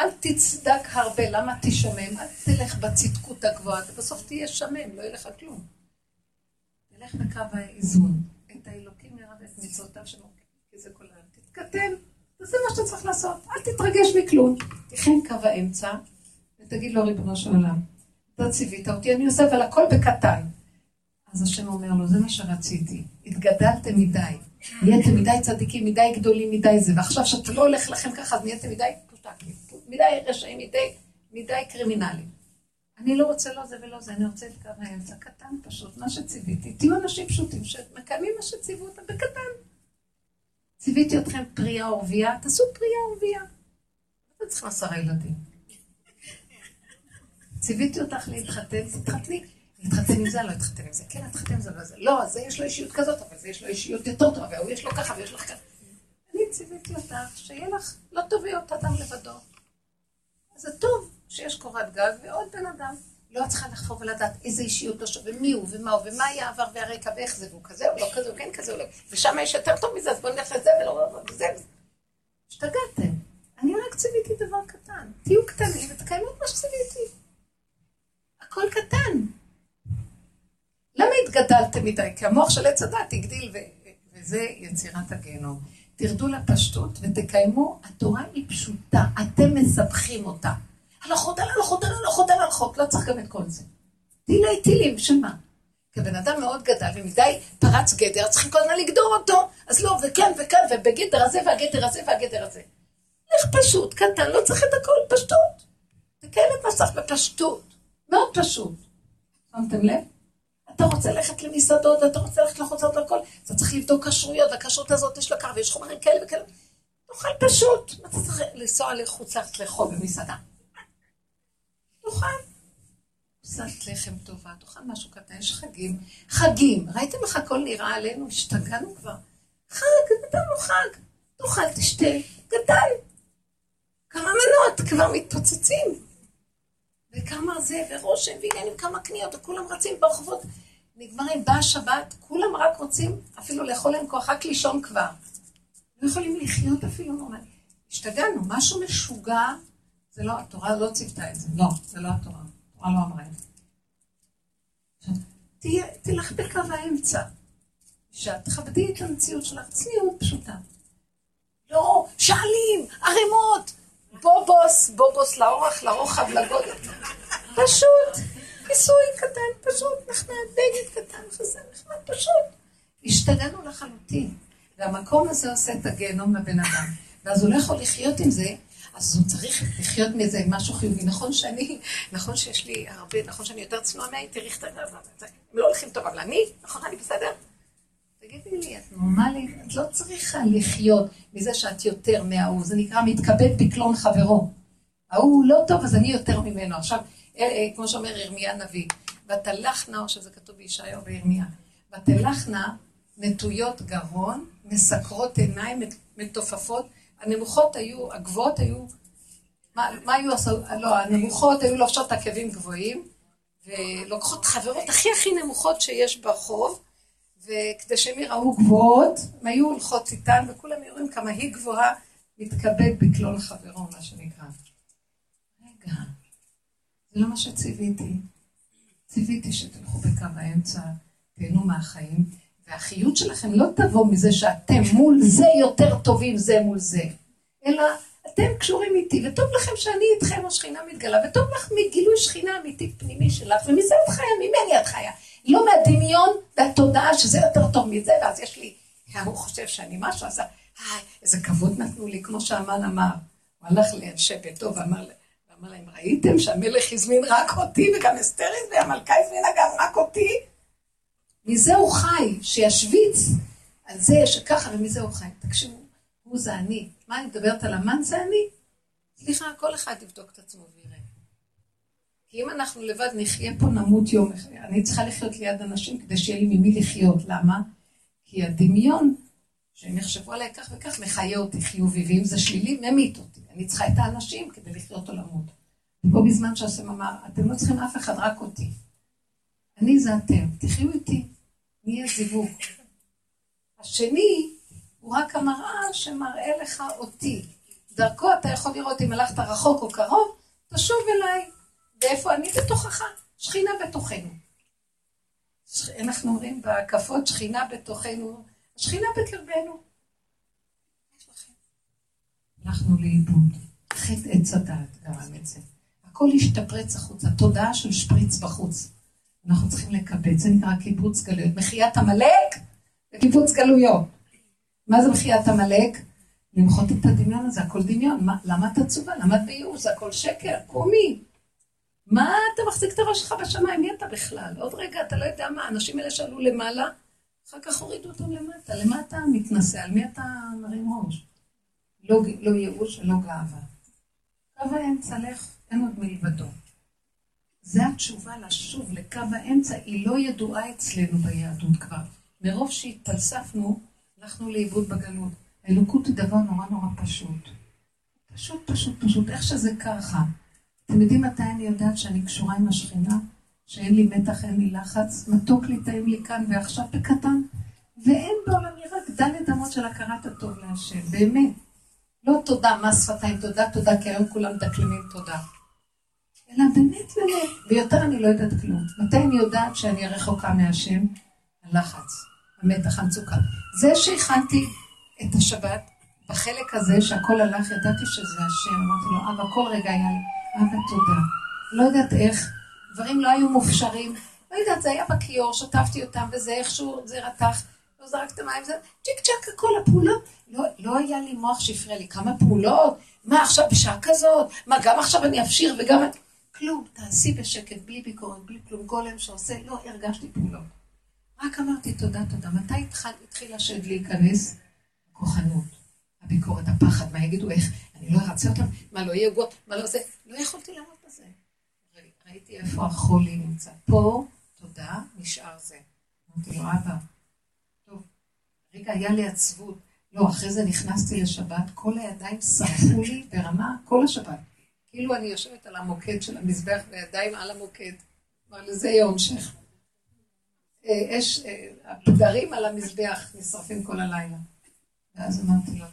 אל תצדק הרבה, למה תשמם? אל תלך בצדקות הגבוהה, אתה בסוף תהיה שמם, לא יהיה לך כלום. תלך בקו האיזון. את האלוקים ירא ואת מצוותיו שמוקיע, כי זה כל היום. תתקטן, תעשה מה שאתה צריך לעשות, אל תתרגש מכלום. תכן קו האמצע, ותגיד לו, ריבונו של עולם, אתה ציווית אותי, אני עושה, אבל הכל בקטן. אז השם אומר לו, זה מה שרציתי. התגדלתם מדי. נהייתם מדי צדיקים, מדי גדולים, מדי זה. ועכשיו שאתה לא הולך לכם ככה, אז נהייתם מדי פוטקים. מדי רשעים, מדי, מדי קרימינלים. אני לא רוצה לא זה ולא זה, אני רוצה את קו האמצע קטן פשוט, מה שציוויתי. תהיו אנשים פשוטים שמקיימים מה שציוו אותם בקטן. ציוויתי אתכם פרייה ורבייה, תעשו פרייה ורבייה. לא צריך עשרה ילדים. ציוויתי אותך להתחתן, תתחתני. להתחתן עם זה, לא להתחתן עם זה. כן, להתחתן עם זה, לא זה. לא, זה יש לו אישיות כזאת, אבל זה יש לו אישיות יותר טובה, והוא יש לו ככה ויש לך ככה. אני ציוויתי אותך, שיהיה לך, לא טוב להיות אדם לבדו. זה טוב שיש קורת גג ועוד בן אדם. לא צריכה לחפור ולדעת איזה אישיות לא שווה, מי הוא ומה הוא ומה היה העבר והרקע ואיך זה, והוא כזה, או לא כזה, או כן כזה, או לא. ושם יש יותר טוב מזה, אז בואו נלך לזה ולא... וזה. השתגעתם. אני רק ציוויתי דבר קטן. תהיו קטנים ותקיימו את מה שציוויתי. הכל קטן. למה התגדלתם מדי? כי המוח של עץ הדת הגדיל, ו... וזה יצירת הגיהנום. תרדו לפשטות ותקיימו, התורה היא פשוטה, אתם מסבכים אותה. הלכות על הלכות על הלכות על הלכות, לא צריך גם את כל זה. טילי טילים, של מה? כי בן אדם מאוד גדל ומדי פרץ גדר, צריכים כל הזמן לגדור אותו, אז לא, וכן וכאן, ובגדר הזה והגדר הזה והגדר הזה. לך פשוט, קטן, לא צריך את הכל, פשטות. תקיים את שצריך בפשטות, מאוד פשוט. שמתם לב? אתה רוצה ללכת למסעדות, אתה רוצה ללכת לחוצות לכל, אתה צריך לבדוק כשרויות, והכשרות הזאת יש לה קר, ויש חומרים כאלה וכאלה. תאכל פשוט. אתה צריך לנסוע לחוץ לארץ לאכול במסעדה. תאכל. קצת לחם טובה, תאכל משהו קטן, יש חגים. חגים, ראיתם איך הכל נראה עלינו? השתגענו כבר. חג, נתנו חג. תאכל, תשתה, גדל. כמה מנות כבר מתפוצצים. וכמה זה, ורושם, ועניינים, כמה קניות, וכולם רצים ברחובות. נגמרים, באה שבת, כולם רק רוצים אפילו לאכול להם כוח, רק לישון כבר. לא יכולים לחיות אפילו נורמלי. השתגענו, משהו משוגע, זה לא, התורה לא ציוותה את זה, לא, זה לא התורה, התורה לא אמרה את זה. תלך בקו האמצע, שאת תכבדי את המציאות שלך, צניעות פשוטה. לא, שעלים, ערימות, בובוס, בובוס לאורך, לרוחב, לגודל. פשוט, כיסוי קטן, פשוט, נחמד, בגד קטן, חזה נחמד, פשוט. השתגענו לחלוטין. והמקום הזה עושה את הגיהנום לבן אדם. ואז הוא לא יכול לחיות עם זה, אז הוא צריך לחיות מזה משהו חיובי. נכון שאני, נכון שיש לי הרבה, נכון שאני יותר צנועה מהי, תראי איך אתה... הם לא הולכים טוב, אבל אני, נכון, אני בסדר? תגידי לי, את נורמלית? את לא צריכה לחיות מזה שאת יותר מההוא. זה נקרא מתכבד בקלון חברו. ההוא לא טוב, אז אני יותר ממנו. עכשיו, אה, אה, כמו שאומר ירמיה הנביא, ותלכנה, או שזה כתוב בישעיהו וירמיה, ותלכנה נטויות גרון, מסקרות עיניים, מתופפות. הנמוכות היו, הגבוהות היו, מה, מה היו, לא, הנמוכות היו לובשות עקבים גבוהים, ולוקחות חברות הכי הכי נמוכות שיש ברחוב, וכדי שהם יראו גבוהות, הם היו הולכות איתן, וכולם יראו כמה היא גבוהה, מתכבד בכלול חברו, מה שנקרא. רגע, זה לא מה שציוויתי. ציוויתי שתלכו בקו האמצע, תהנו מהחיים, והחיות שלכם לא תבוא מזה שאתם מול זה יותר טובים זה מול זה, אלא אתם קשורים איתי, וטוב לכם שאני איתכם, השכינה מתגלה, וטוב לך מגילוי שכינה אמיתית פנימי שלך, ומזה את חיה, ממני את חיה. לא מהדמיון והתודעה שזה יותר טוב מזה, ואז יש לי, הוא חושב שאני משהו, אז היי, איזה כבוד נתנו לי, כמו שהמן אמר. הוא הלך לאנשי ביתו ואמר, להם, ראיתם שהמלך הזמין רק אותי, וגם אסתר והמלכה הזמינה גם רק אותי? מזה הוא חי, שישוויץ על זה שככה, ומזה הוא חי. תקשיבו, הוא זה אני. מה אני מדברת על המן זה אני? סליחה, כל אחד יבדוק את עצמו ויראה. כי אם אנחנו לבד נחיה פה, נמות יום אחד. אני צריכה לחיות ליד אנשים כדי שיהיה לי ממי לחיות. למה? כי הדמיון, שהם יחשבו עליי כך וכך, מחיה אותי חיובי, ואם זה שלילי, ממית אותי. אני צריכה את האנשים כדי לחיות או למות. ופה בזמן שהשם אמר, אתם לא צריכים אף אחד, רק אותי. אני זה אתם, תחיו איתי, נהיה זיווג. השני הוא רק המראה שמראה לך אותי. דרכו אתה יכול לראות אם הלכת רחוק או קרוב, תשוב אליי. ואיפה אני? בתוכך. שכינה בתוכנו. אנחנו אומרים בהקפות שכינה בתוכנו, שכינה בקרבנו. הלכנו לאיבוד. חטא עץ הדעת גרם את זה. הכל השתפרץ החוצה, תודעה של שפריץ בחוץ. אנחנו צריכים לקבץ, זה נקרא קיבוץ גלויות. מחיית עמלק וקיבוץ גלויות. מה זה מחיית עמלק? למחות את הדמיון הזה, הכל דמיון. מה, למה את עצובה? למה את בייאוש? זה הכל שקר, קומי. מה אתה מחזיק את הראש שלך בשמיים? מי אתה בכלל? עוד רגע, אתה לא יודע מה, האנשים האלה שעלו למעלה, אחר כך הורידו אותם למטה. למה אתה מתנשא? על מי אתה מרים ראש? לא, לא ייאוש ולא גאווה. קו האמצע לך, אין עוד מלבדו. זה התשובה לשוב לקו האמצע, היא לא ידועה אצלנו ביהדות כבר. מרוב שהתפלספנו, הלכנו לאיבוד בגלות. האלוקות היא דבר נורא נורא פשוט. פשוט, פשוט, פשוט, איך שזה ככה. אתם יודעים מתי אני יודעת שאני קשורה עם השכינה? שאין לי מתח, אין לי לחץ, מתוק לי, טעים לי כאן ועכשיו בקטן, ואין בעולמי רק דלת אמות של הכרת הטוב להשם, באמת. לא תודה, מס שפתיים, תודה, תודה, כי היום כולם מדקלמים תודה. אלא באמת באמת, ויותר אני לא יודעת כלום. מתי אני יודעת שאני רחוקה מהשם? הלחץ, המתח, המצוקה. זה שהכנתי את השבת, בחלק הזה שהכל הלך, ידעתי שזה השם. אמרתי לו, אבא, כל רגע היה לי, אבא, תודה. לא יודעת איך, דברים לא היו מופשרים. לא יודעת, זה היה בכיור, שטפתי אותם, וזה איכשהו, זה רתח. לא זרקת מים, זה צ'יק צ'אק, הכל הפעולות. לא, לא היה לי מוח שהפריע לי. כמה פעולות? מה עכשיו בשעה כזאת? מה, גם עכשיו אני אפשיר וגם... כלום, תעשי בשקט, בלי ביקורת, בלי כלום, גולם שעושה, לא הרגשתי פעולות. רק אמרתי תודה, תודה. מתי התחיל, השד להיכנס? הכוחנות, הביקורת, הפחד, מה יגידו, איך, אני לא ארצה אותם, מה לא יהיה גו, מה לא זה, לא יכולתי לעמוד בזה. ראיתי איפה החולי נמצא. פה, תודה, נשאר זה. אמרתי לו, אבא, טוב, רגע, היה לי עצבות. לא, אחרי זה נכנסתי לשבת, כל הידיים שרפו לי ברמה, כל השבת. כאילו אני יושבת על המוקד של המזבח וידיים על המוקד. כלומר, לזה יהיה המשך. אה, אש, אה, הפדרים על המזבח נשרפים כל הלילה. ואז אמרתי לו,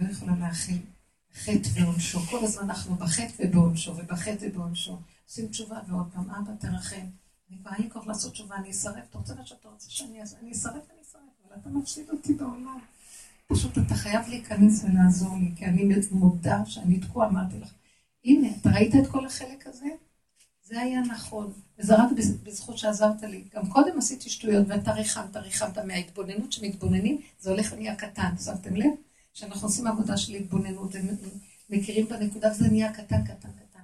לא יכולה להכיל חטא ועונשו. כל הזמן אנחנו בחטא ובעונשו, ובחטא ובעונשו. עושים תשובה ועוד פעם, אבא תרחם. אני כבר אין לי כוח לעשות תשובה, אני אשרף. אתה רוצה שאתה רוצה שאני אעשה? אני אשרף, אני אשרף, אבל אתה מפסיד אותי בעולם. פשוט אתה חייב להיכנס ולעזור לי, כי אני מודה שאני תקועה, אמרתי לך. הנה, אתה ראית את כל החלק הזה? זה היה נכון, וזה רק בזכות שעזרת לי. גם קודם עשיתי שטויות, ואתה ריחמת, ריחמת מההתבוננות שמתבוננים, זה הולך ונהיה קטן, שמתם לב? שאנחנו עושים עבודה של התבוננות, ומכירים בנקודה, וזה נהיה קטן, קטן, קטן.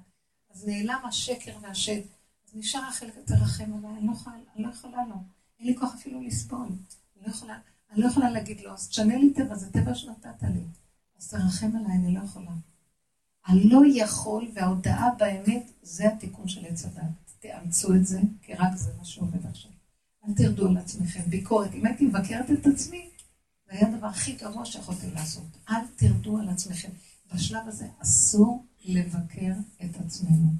אז נעלם השקר והשד. אז נשאר החלק, תרחם עליי, אני לא יכולה, אני לא יכולה לו. אין לי כוח אפילו לסבול. אני לא יכולה, אני לא יכולה להגיד לו, אז תשנה לי טבע, זה טבע שנתת לי. אז תרחם עליי, אני לא יכולה. הלא יכול וההודעה באמת, זה התיקון של עץ הדת. תאמצו את זה, כי רק זה מה שעובד עכשיו. אל תרדו על עצמכם. ביקורת, אם הייתי מבקרת את עצמי, היה הדבר הכי גרוע שיכולתי לעשות. אל תרדו על עצמכם. בשלב הזה אסור לבקר את עצמנו.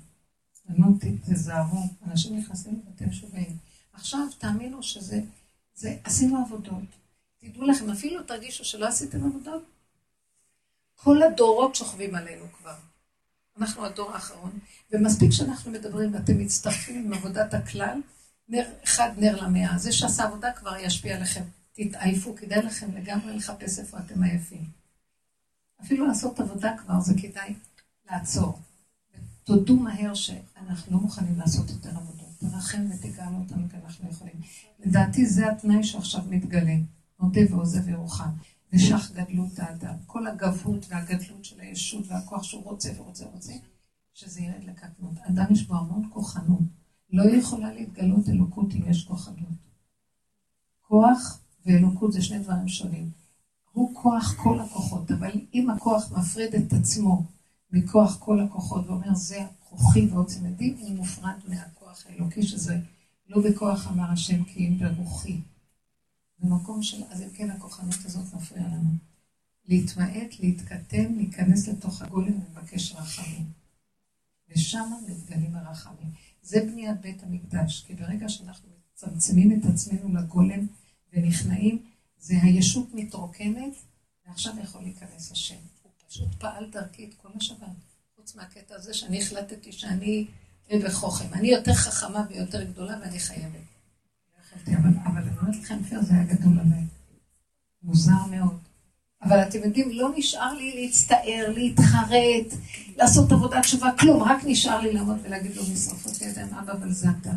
בנות, תזהרו, אנשים נכנסים ואתם שומעים. עכשיו תאמינו שזה, זה, עשינו עבודות. תדעו לכם, אפילו תרגישו שלא עשיתם עבודות, כל הדורות שוכבים עלינו כבר. אנחנו הדור האחרון, ומספיק שאנחנו מדברים ואתם מצטרפים עם עבודת הכלל, נר אחד נר למאה. זה שעשה עבודה כבר ישפיע עליכם. תתעייפו, כדאי לכם לגמרי לחפש איפה אתם עייפים. אפילו לעשות עבודה כבר, זה כדאי לעצור. תודו מהר שאנחנו לא מוכנים לעשות יותר עבודות. תרחם ותגאל אותנו כי אנחנו יכולים. לדעתי זה התנאי שעכשיו מתגלה. מודה ועוזב ירוחם. ושך גדלות האדם. כל הגבהות והגדלות של הישות והכוח שהוא רוצה ורוצה ורוצה, שזה ירד לקטנות. אדם יש בו המון כוחנות. לא יכולה להתגלות אלוקות אם יש כוחנות. כוח ואלוקות זה שני דברים שונים. הוא כוח כל הכוחות, אבל אם הכוח מפריד את עצמו מכוח כל הכוחות ואומר זה כוחי ועוצם ידי, הוא מופרד מהכוח האלוקי שזה לא בכוח אמר השם כי אם ברוחי. במקום של, אז אם כן הכוחנות הזאת מפריעה לנו. להתמעט, להתקטן, להיכנס לתוך הגולם ולבקש רחמים. ושם מתגלים הרחמים. זה בניית בית המקדש, כי ברגע שאנחנו מצמצמים את עצמנו לגולם ונכנעים, זה הישות מתרוקנת, ועכשיו יכול להיכנס השם. הוא פשוט פעל דרכי את כל השבת. חוץ מהקטע הזה שאני החלטתי שאני בחוכם. אני יותר חכמה ויותר גדולה ואני חייבת. אבל, אבל אני אומרת לכם, זה היה גדול עליי. מוזר מאוד. אבל אתם יודעים, לא נשאר לי להצטער, להתחרט, לעשות עבודת תשובה, כלום, רק נשאר לי לעמוד ולהגיד לו משרפות ידיים, אבא, אתה.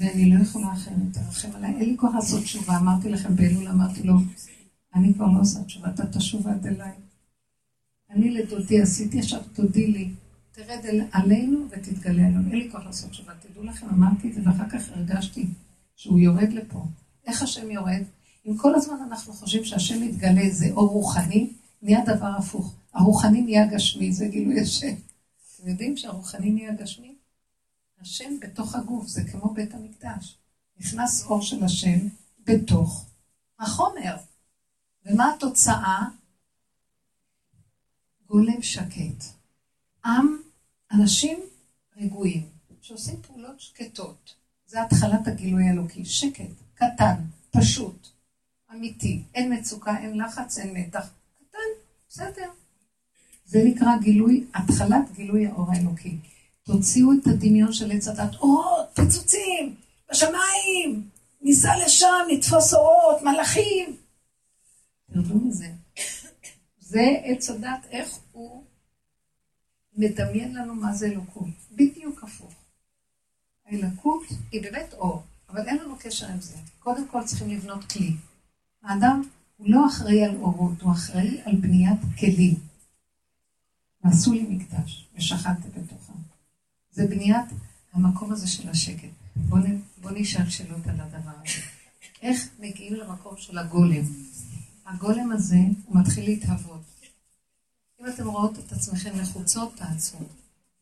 ואני לא יכולה אחרת, תרחם עליי, אין לי כוח לעשות תשובה, אמרתי לכם באלול, אמרתי לו, אני כבר לא עושה תשובה, אתה תשוב עד אליי. אני לדודי עשיתי, עכשיו תודי לי, תרד עלינו ותתגלה עלינו, אין לי כוח לעשות תשובה, תדעו לכם, אמרתי את זה, ואחר כך הרגשתי. שהוא יורד לפה. איך השם יורד? אם כל הזמן אנחנו חושבים שהשם מתגלה זה אור רוחני, נהיה דבר הפוך. הרוחני נהיה גשמי, זה גילוי השם. אתם יודעים שהרוחני נהיה גשמי? השם בתוך הגוף, זה כמו בית המקדש. נכנס אור של השם בתוך החומר. ומה התוצאה? גולם שקט. עם, אנשים רגועים, שעושים פעולות שקטות. זה התחלת הגילוי האלוקי. שקט, קטן, פשוט, אמיתי. אין מצוקה, אין לחץ, אין מתח. קטן, בסדר. זה נקרא גילוי, התחלת גילוי האור האלוקי. תוציאו את הדמיון של עץ הדת, אורות, פיצוצים, בשמיים, ניסע לשם, נתפוס אורות, מלאכים. תרדו מזה. זה עץ הדת, איך הוא מדמיין לנו מה זה אלוקות. בדיוק הפוך. האלוקות היא באמת אור, אבל אין לנו קשר עם זה. קודם כל צריכים לבנות כלי. האדם הוא לא אחראי על אורות, הוא אחראי על בניית כלים. ועשו לי מקדש, ושכנתי בתוכם. זה בניית המקום הזה של השקט. בואו בוא נשאל שאלות על הדבר הזה. איך מגיעים למקום של הגולם? הגולם הזה, הוא מתחיל להתהוות. אם אתם רואות את עצמכם לחוצות, תעצרו.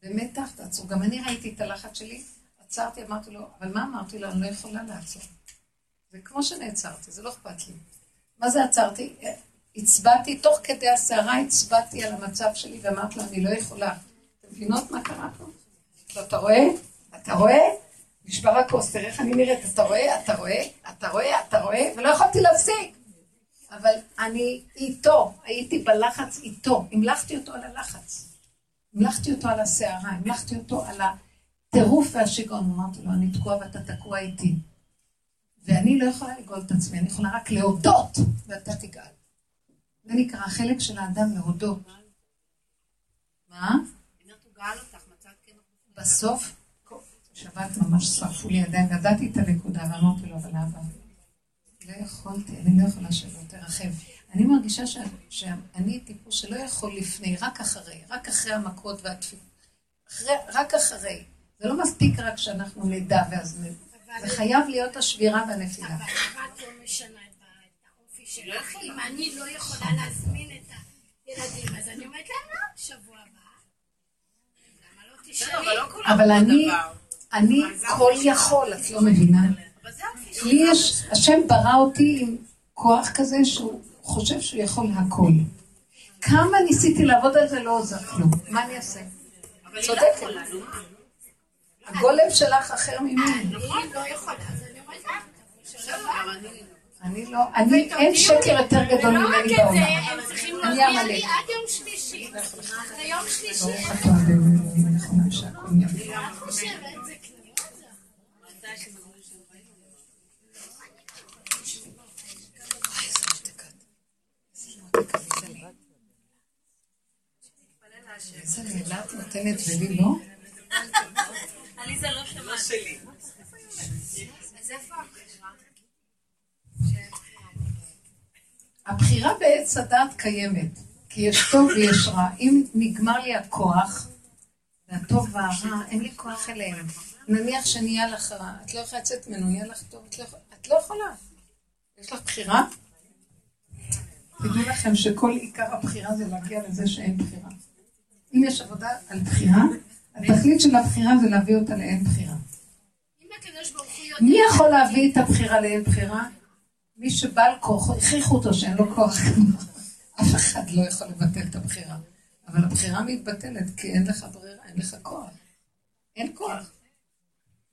במתח, תעצרו. גם אני ראיתי את הלחץ שלי, עצרתי, אמרתי לו, אבל מה אמרתי לו? אני לא יכולה לעצור. זה כמו שנעצרתי, זה לא אכפת לי. מה זה עצרתי? הצבעתי, תוך כדי הסערה הצבעתי על המצב שלי ואמרתי לו, אני לא יכולה. אתם מבינות מה קרה פה? אתה רואה? אתה רואה? נשבר הכוס, תראה איך אני נראית, אתה רואה? אתה רואה? אתה רואה? אתה רואה? ולא יכולתי להפסיק. אבל אני איתו, הייתי בלחץ איתו, המלכתי אותו על הלחץ. המלכתי אותו על הסערה, המלכתי אותו על הטירוף והשיגעון. אמרתי לו, אני תקוע ואתה תקוע איתי. ואני לא יכולה לגאול את עצמי, אני יכולה רק להודות, ואתה תגאל. זה נקרא החלק של האדם להודות. מה? בסוף, שבת ממש שרפו לי ידיים, ידעתי את הנקודה, ואמרתי לו, אבל אבא, לא יכולתי, אני לא יכולה שלא תרחב. אני מרגישה ש... שאני טיפוס שלא יכול לפני, רק אחרי, רק אחרי המכות והתפילות. רק אחרי. זה לא מספיק רק שאנחנו נדע ואז נדע. זה חייב להיות השבירה והנפילה. אבל את לא משנה את האופי שלך. אם אני לא יכולה להזמין את הילדים, אז אני אומרת להם, לא, שבוע הבא. למה לא תשאלי? לא אבל אני, אני כל יכול, את לא מבינה. לי יש, השם ברא אותי עם כוח כזה שהוא חושב שהוא יכול להכל. כמה ניסיתי לעבוד על זה, לא עוזר כלום. מה אני אעשה? צודקת. הגולם שלך אחר ממני. אני לא יכולה, אני אני לא, אני, אין שקר יותר גדול ממני בעולם. להודיע לי עד יום שלישי. זה יום שלישי. הבחירה? הבחירה בעץ הדת קיימת, כי יש טוב ויש רע. אם נגמר לי הכוח, והטוב והרע, אין לי כוח אליהם. נניח שנהיה לך רע, את לא יכולה לצאת ממנו, נהיה לך טוב, את לא, את לא יכולה. יש לך בחירה? תדעו לכם שכל עיקר הבחירה זה להגיע לזה שאין בחירה. אם יש עבודה על בחירה, התכלית של הבחירה זה להביא אותה לאין בחירה. מי יכול להביא את הבחירה לאין בחירה? מי שבעל כוח, הכריחו אותו שאין לו כוח. אף אחד לא יכול לבטל את הבחירה. אבל הבחירה מתבטלת כי אין לך ברירה, אין לך כוח. אין כוח.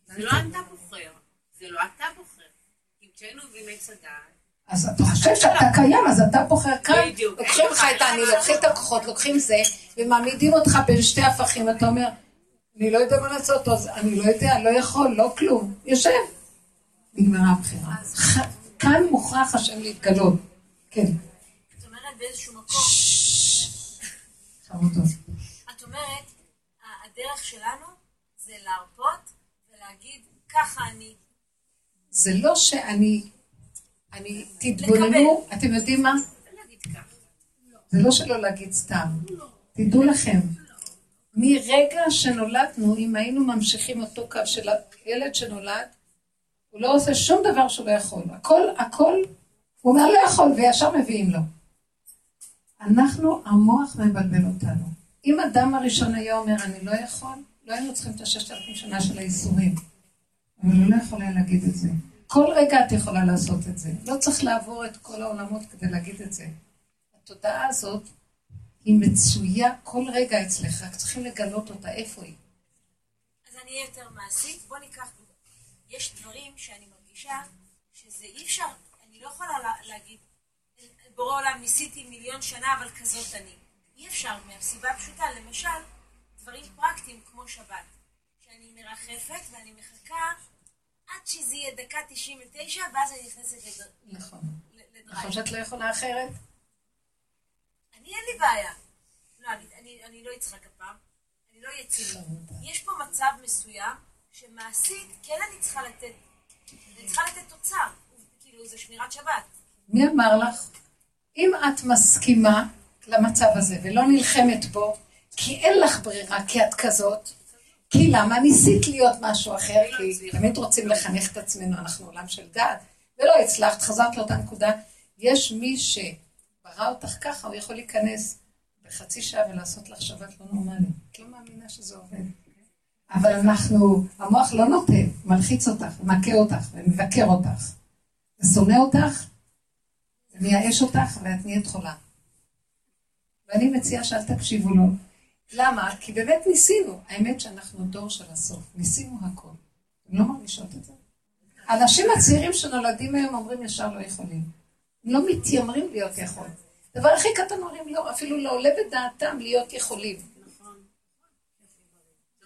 זה לא אתה בוחר, זה לא אתה בוחר. אם כשהיינו מביני צדד... אז אתה חושב שאתה קיים, אז אתה בוחר כאן. לוקחים לך את האני, לוקחים את הכוחות, לוקחים זה, ומעמידים אותך בין שתי הפכים, אתה אומר, אני לא יודע מה לעשות, אז אני לא יודע, לא יכול, לא כלום. יושב. נגמרה הבחירה. כאן מוכרח השם להתגלות. כן. את אומרת באיזשהו מקום... את אומרת, הדרך שלנו זה להרפות ולהגיד, ככה אני. זה לא שאני... אני... תתבוננו, אתם יודעים מה? זה לא שלא להגיד סתם. תדעו לכם, מרגע שנולדנו, אם היינו ממשיכים אותו קו של הילד שנולד, הוא לא עושה שום דבר שהוא לא יכול. הכל, הכל, הוא אומר לא יכול, וישר מביאים לו. אנחנו, המוח מבלבל אותנו. אם אדם הראשון היה אומר, אני לא יכול, לא היינו צריכים את הששת אלפים שנה של האיסורים. אבל הוא לא יכול היה להגיד את זה. כל רגע את יכולה לעשות את זה. לא צריך לעבור את כל העולמות כדי להגיד את זה. התודעה הזאת היא מצויה כל רגע אצלך, רק צריכים לגלות אותה, איפה היא. אז אני אהיה יותר מעשית, בוא ניקח, יש דברים שאני מרגישה שזה אי אפשר, אני לא יכולה להגיד, בורא עולם ניסיתי מיליון שנה, אבל כזאת אני. אי אפשר, מהסיבה הפשוטה, למשל, דברים פרקטיים כמו שבת, שאני מרחפת ואני מחכה עד שזה יהיה דקה 99, ואז אני נכנסת לדרייב. נכון. נכון שאת לא יכולה אחרת? אני אין לי בעיה. לא, אני, אני, אני לא אצחק הפעם, אני לא אהיה יש פה מצב מסוים שמעשית, כן אני צריכה לתת, אני צריכה לתת תוצר. כאילו, זה שמירת שבת. מי אמר לך? אם את מסכימה למצב הזה ולא נלחמת בו, כי אין לך ברירה, כי את כזאת, כי למה ניסית להיות משהו אחר? כי תמיד רוצים לחנך את עצמנו, אנחנו עולם של דעת, ולא הצלחת, חזרת לאותה נקודה. יש מי שברא אותך ככה, הוא יכול להיכנס בחצי שעה ולעשות לך שבת לא נורמלי. את לא מאמינה שזה עובד. אבל אנחנו, המוח לא נותן, מלחיץ אותך, מכה אותך ומבקר אותך, ושונא אותך, ומייאש אותך, ואת נהיית חולה. ואני מציעה שאל תקשיבו לו. למה? כי באמת ניסינו. האמת שאנחנו דור של הסוף. ניסינו הכל. אתם לא מרגישות את זה? האנשים הצעירים שנולדים היום אומרים ישר לא יכולים. הם לא מתיימרים להיות יכול. דבר הכי קטן אומרים לא, אפילו לא עולה בדעתם להיות יכולים.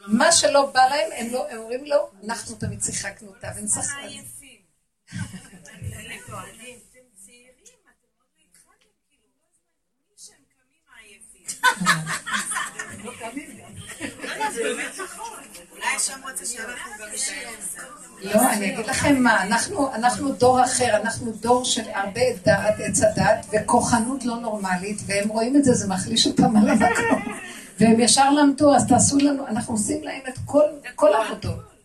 מה שלא בא להם, הם, לא, הם אומרים לא, אנחנו תמיד שיחקנו אותה ונשחקנו. לא, אני אגיד לכם מה, אנחנו דור אחר, אנחנו דור של הרבה דעת, עץ הדת, וכוחנות לא נורמלית, והם רואים את זה, זה מחליש אותם על המקום. והם ישר למדו, אז תעשו לנו, אנחנו עושים להם את כל העבודות.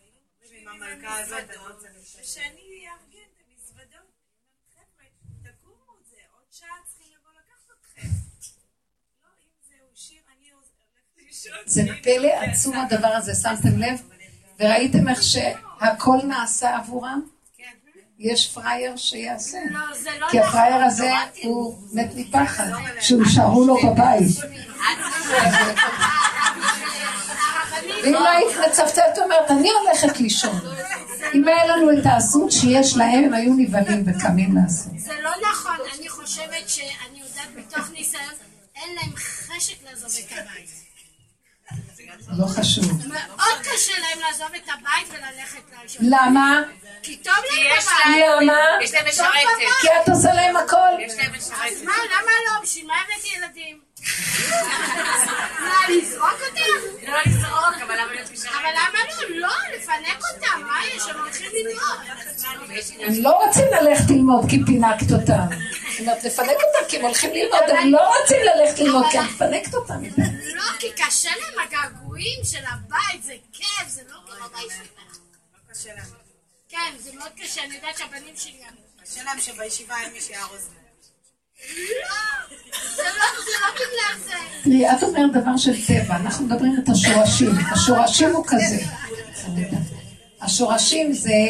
זה פלא עצום הדבר הזה, שמתם לב? וראיתם איך שהכל נעשה עבורם? יש פראייר שיעשה. כי הפראייר הזה הוא מת מפחד, שהוא שרו לו בבית. ואם לא היית מצפצפת, אומרת, אני הולכת לישון. אם היה לנו את העזות שיש להם, הם היו נבהלים וקמים לעשות. זה לא נכון, אני חושבת שאני יודעת מתוך ניסיון, אין להם חשק לעזוב את הבית. לא חשוב. מאוד קשה להם לעזוב את הבית וללכת לישון. למה? כי טוב להם בבית. למה? יש להם משרתת. כי את עושה להם הכל. יש להם משרתת. אז מה, למה לא? בשביל מה הבאתי ילדים? מה, לזרוק אותם? לא לזרוק, אבל למה להיות משרתת? אבל למה לא? לא, לפנק אותם, מה יש? הם הולכים ללמוד. הם לא רוצים ללכת ללמוד כי פינקת אותם. זאת אומרת, לפנק אותם כי הם הולכים ללמוד, הם לא רוצים ללכת ללמוד כי את מפנקת אותם. לא, כי קשה להם הגעגועים של הבית, זה כיף, זה לא כמו בישיבה. לא. כן, זה מאוד קשה, אני יודעת שהבנים שלי... קשה להם שבבישיבה אין מי שיארוז תראי, את אומרת דבר של טבע, אנחנו מדברים את השורשים. השורשים הוא כזה. השורשים זה,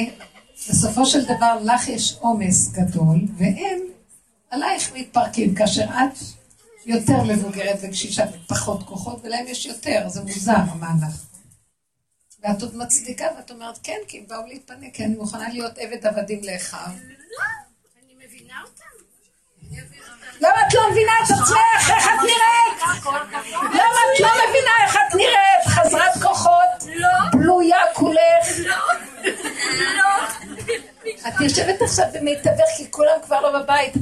בסופו של דבר, לך יש עומס גדול, והם עלייך מתפרקים, כאשר את יותר מבוגרת וקשישה ופחות כוחות, ולהם יש יותר, זה מוזר המהלך. ואת עוד מצדיקה, ואת אומרת, כן, כי הם באו להתפנק, כי אני מוכנה להיות עבד עבדים לאחיו. לא, אני מבינה אותם. למה את לא מבינה את עצמך? איך את נראית? למה את לא מבינה איך את נראית? חזרת כוחות? בלויה כולך? את יושבת עכשיו במיטבך כי כולם כבר לא בבית.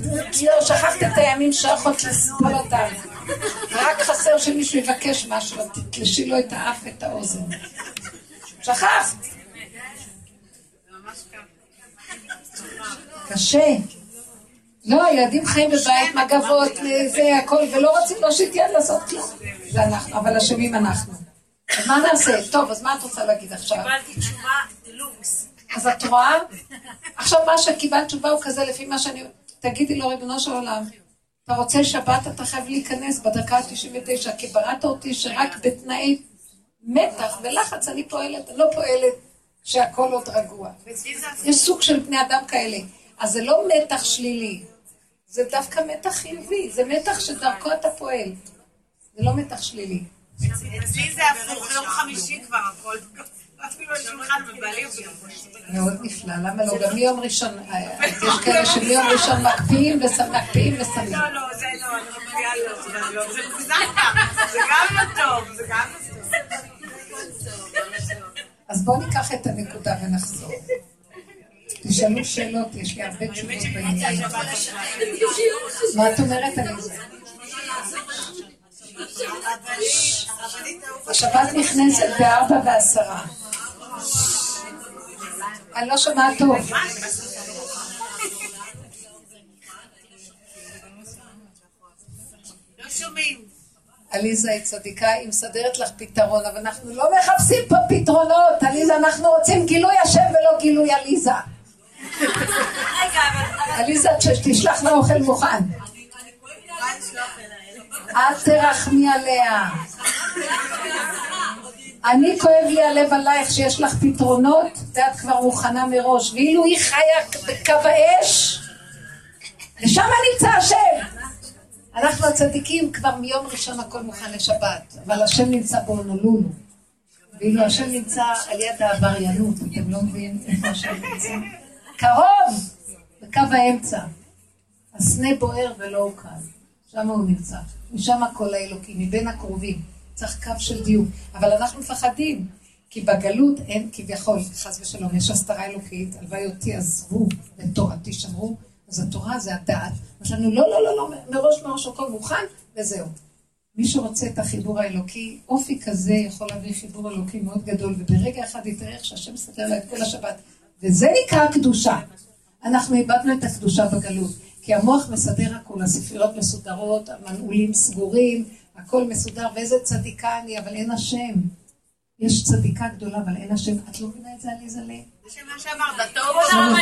לא, שכחת את הימים שיכולת לסבול אותם. רק חסר שמישהו יבקש משהו, תתלשי לו את האף ואת האוזן. שכחת. קשה. לא, הילדים חיים בבית, מגבות, זה הכל, ולא רוצים להושיט יד לעשות כלום. זה אנחנו, אבל אשמים אנחנו. אז מה נעשה? טוב, אז מה את רוצה להגיד עכשיו? קיבלתי תשובה דלוקס. אז את רואה? עכשיו מה שקיבלת תשובה הוא כזה לפי מה שאני... תגידי לו, ריבונו של עולם, אתה רוצה שבת, אתה חייב להיכנס בדקה ה-99, כי בראת אותי שרק בתנאי מתח ולחץ אני פועלת, אני לא פועלת שהכל עוד רגוע. יש סוג של בני אדם כאלה. אז זה לא מתח שלילי, זה דווקא מתח חיובי, זה מתח שדרכו אתה פועל. זה לא מתח שלילי. אצלי זה הפוך, יום חמישי כבר הכל. ובעלי מאוד נפלא, למה לא? גם מיום ראשון, אה, יש כאלה שמיום ראשון מקפיאים ושמים. לא, לא, זה לא, אני מקפיאה לא, זה גם לא טוב, זה גם לא טוב. אז בואו ניקח את הנקודה ונחזור. תשאלו שאלות, יש לי הרבה תשובות בעניין. מה את אומרת על זה? השבת נכנסת בארבע ועשרה. אני לא שומעת טוב. לא. עליזה היא צדיקה, היא מסדרת לך פתרון, אבל אנחנו לא מחפשים פה פתרונות, עליזה, אנחנו רוצים גילוי השם ולא גילוי עליזה. עליזה, שתשלח לה אוכל מוכן. אל תרחמי עליה. אני כואב לי הלב עלייך שיש לך פתרונות ואת כבר מוכנה מראש, ואילו היא חיה בקו האש, ושם נמצא השם. אנחנו הצדיקים כבר מיום ראשון הכל מוכן לשבת, אבל השם נמצא בהונולולו. ואילו השם נמצא על יד העבריינות, אתם לא מבינים איפה השם נמצא? קרוב, בקו האמצע. הסנה בוער ולא הוקל. שם הוא נמצא. משם הכל האלוקי, מבין הקרובים. צריך קו של דיוק. אבל אנחנו מפחדים, כי בגלות אין כביכול, חס ושלום, יש הסתרה אלוקית, הלוואי אותי עזבו ותורתי שמרו, אז התורה זה הדעת. אז לנו לא, לא, לא, לא, מראש מראש הכל מוכן, וזהו. מי שרוצה את החיבור האלוקי, אופי כזה יכול להביא חיבור אלוקי מאוד גדול, וברגע אחד יתראה איך שהשם מסתכל עליי כל השבת. וזה נקרא קדושה. אנחנו איבדנו את הקדושה בגלות, כי המוח מסדר הכול, הספריות מסודרות, המנעולים סגורים, הכל מסודר, ואיזה צדיקה אני, אבל אין השם. יש צדיקה גדולה, אבל אין השם. את לא מבינה את זה, עליזה לי? זה מה שאמרת, טוב או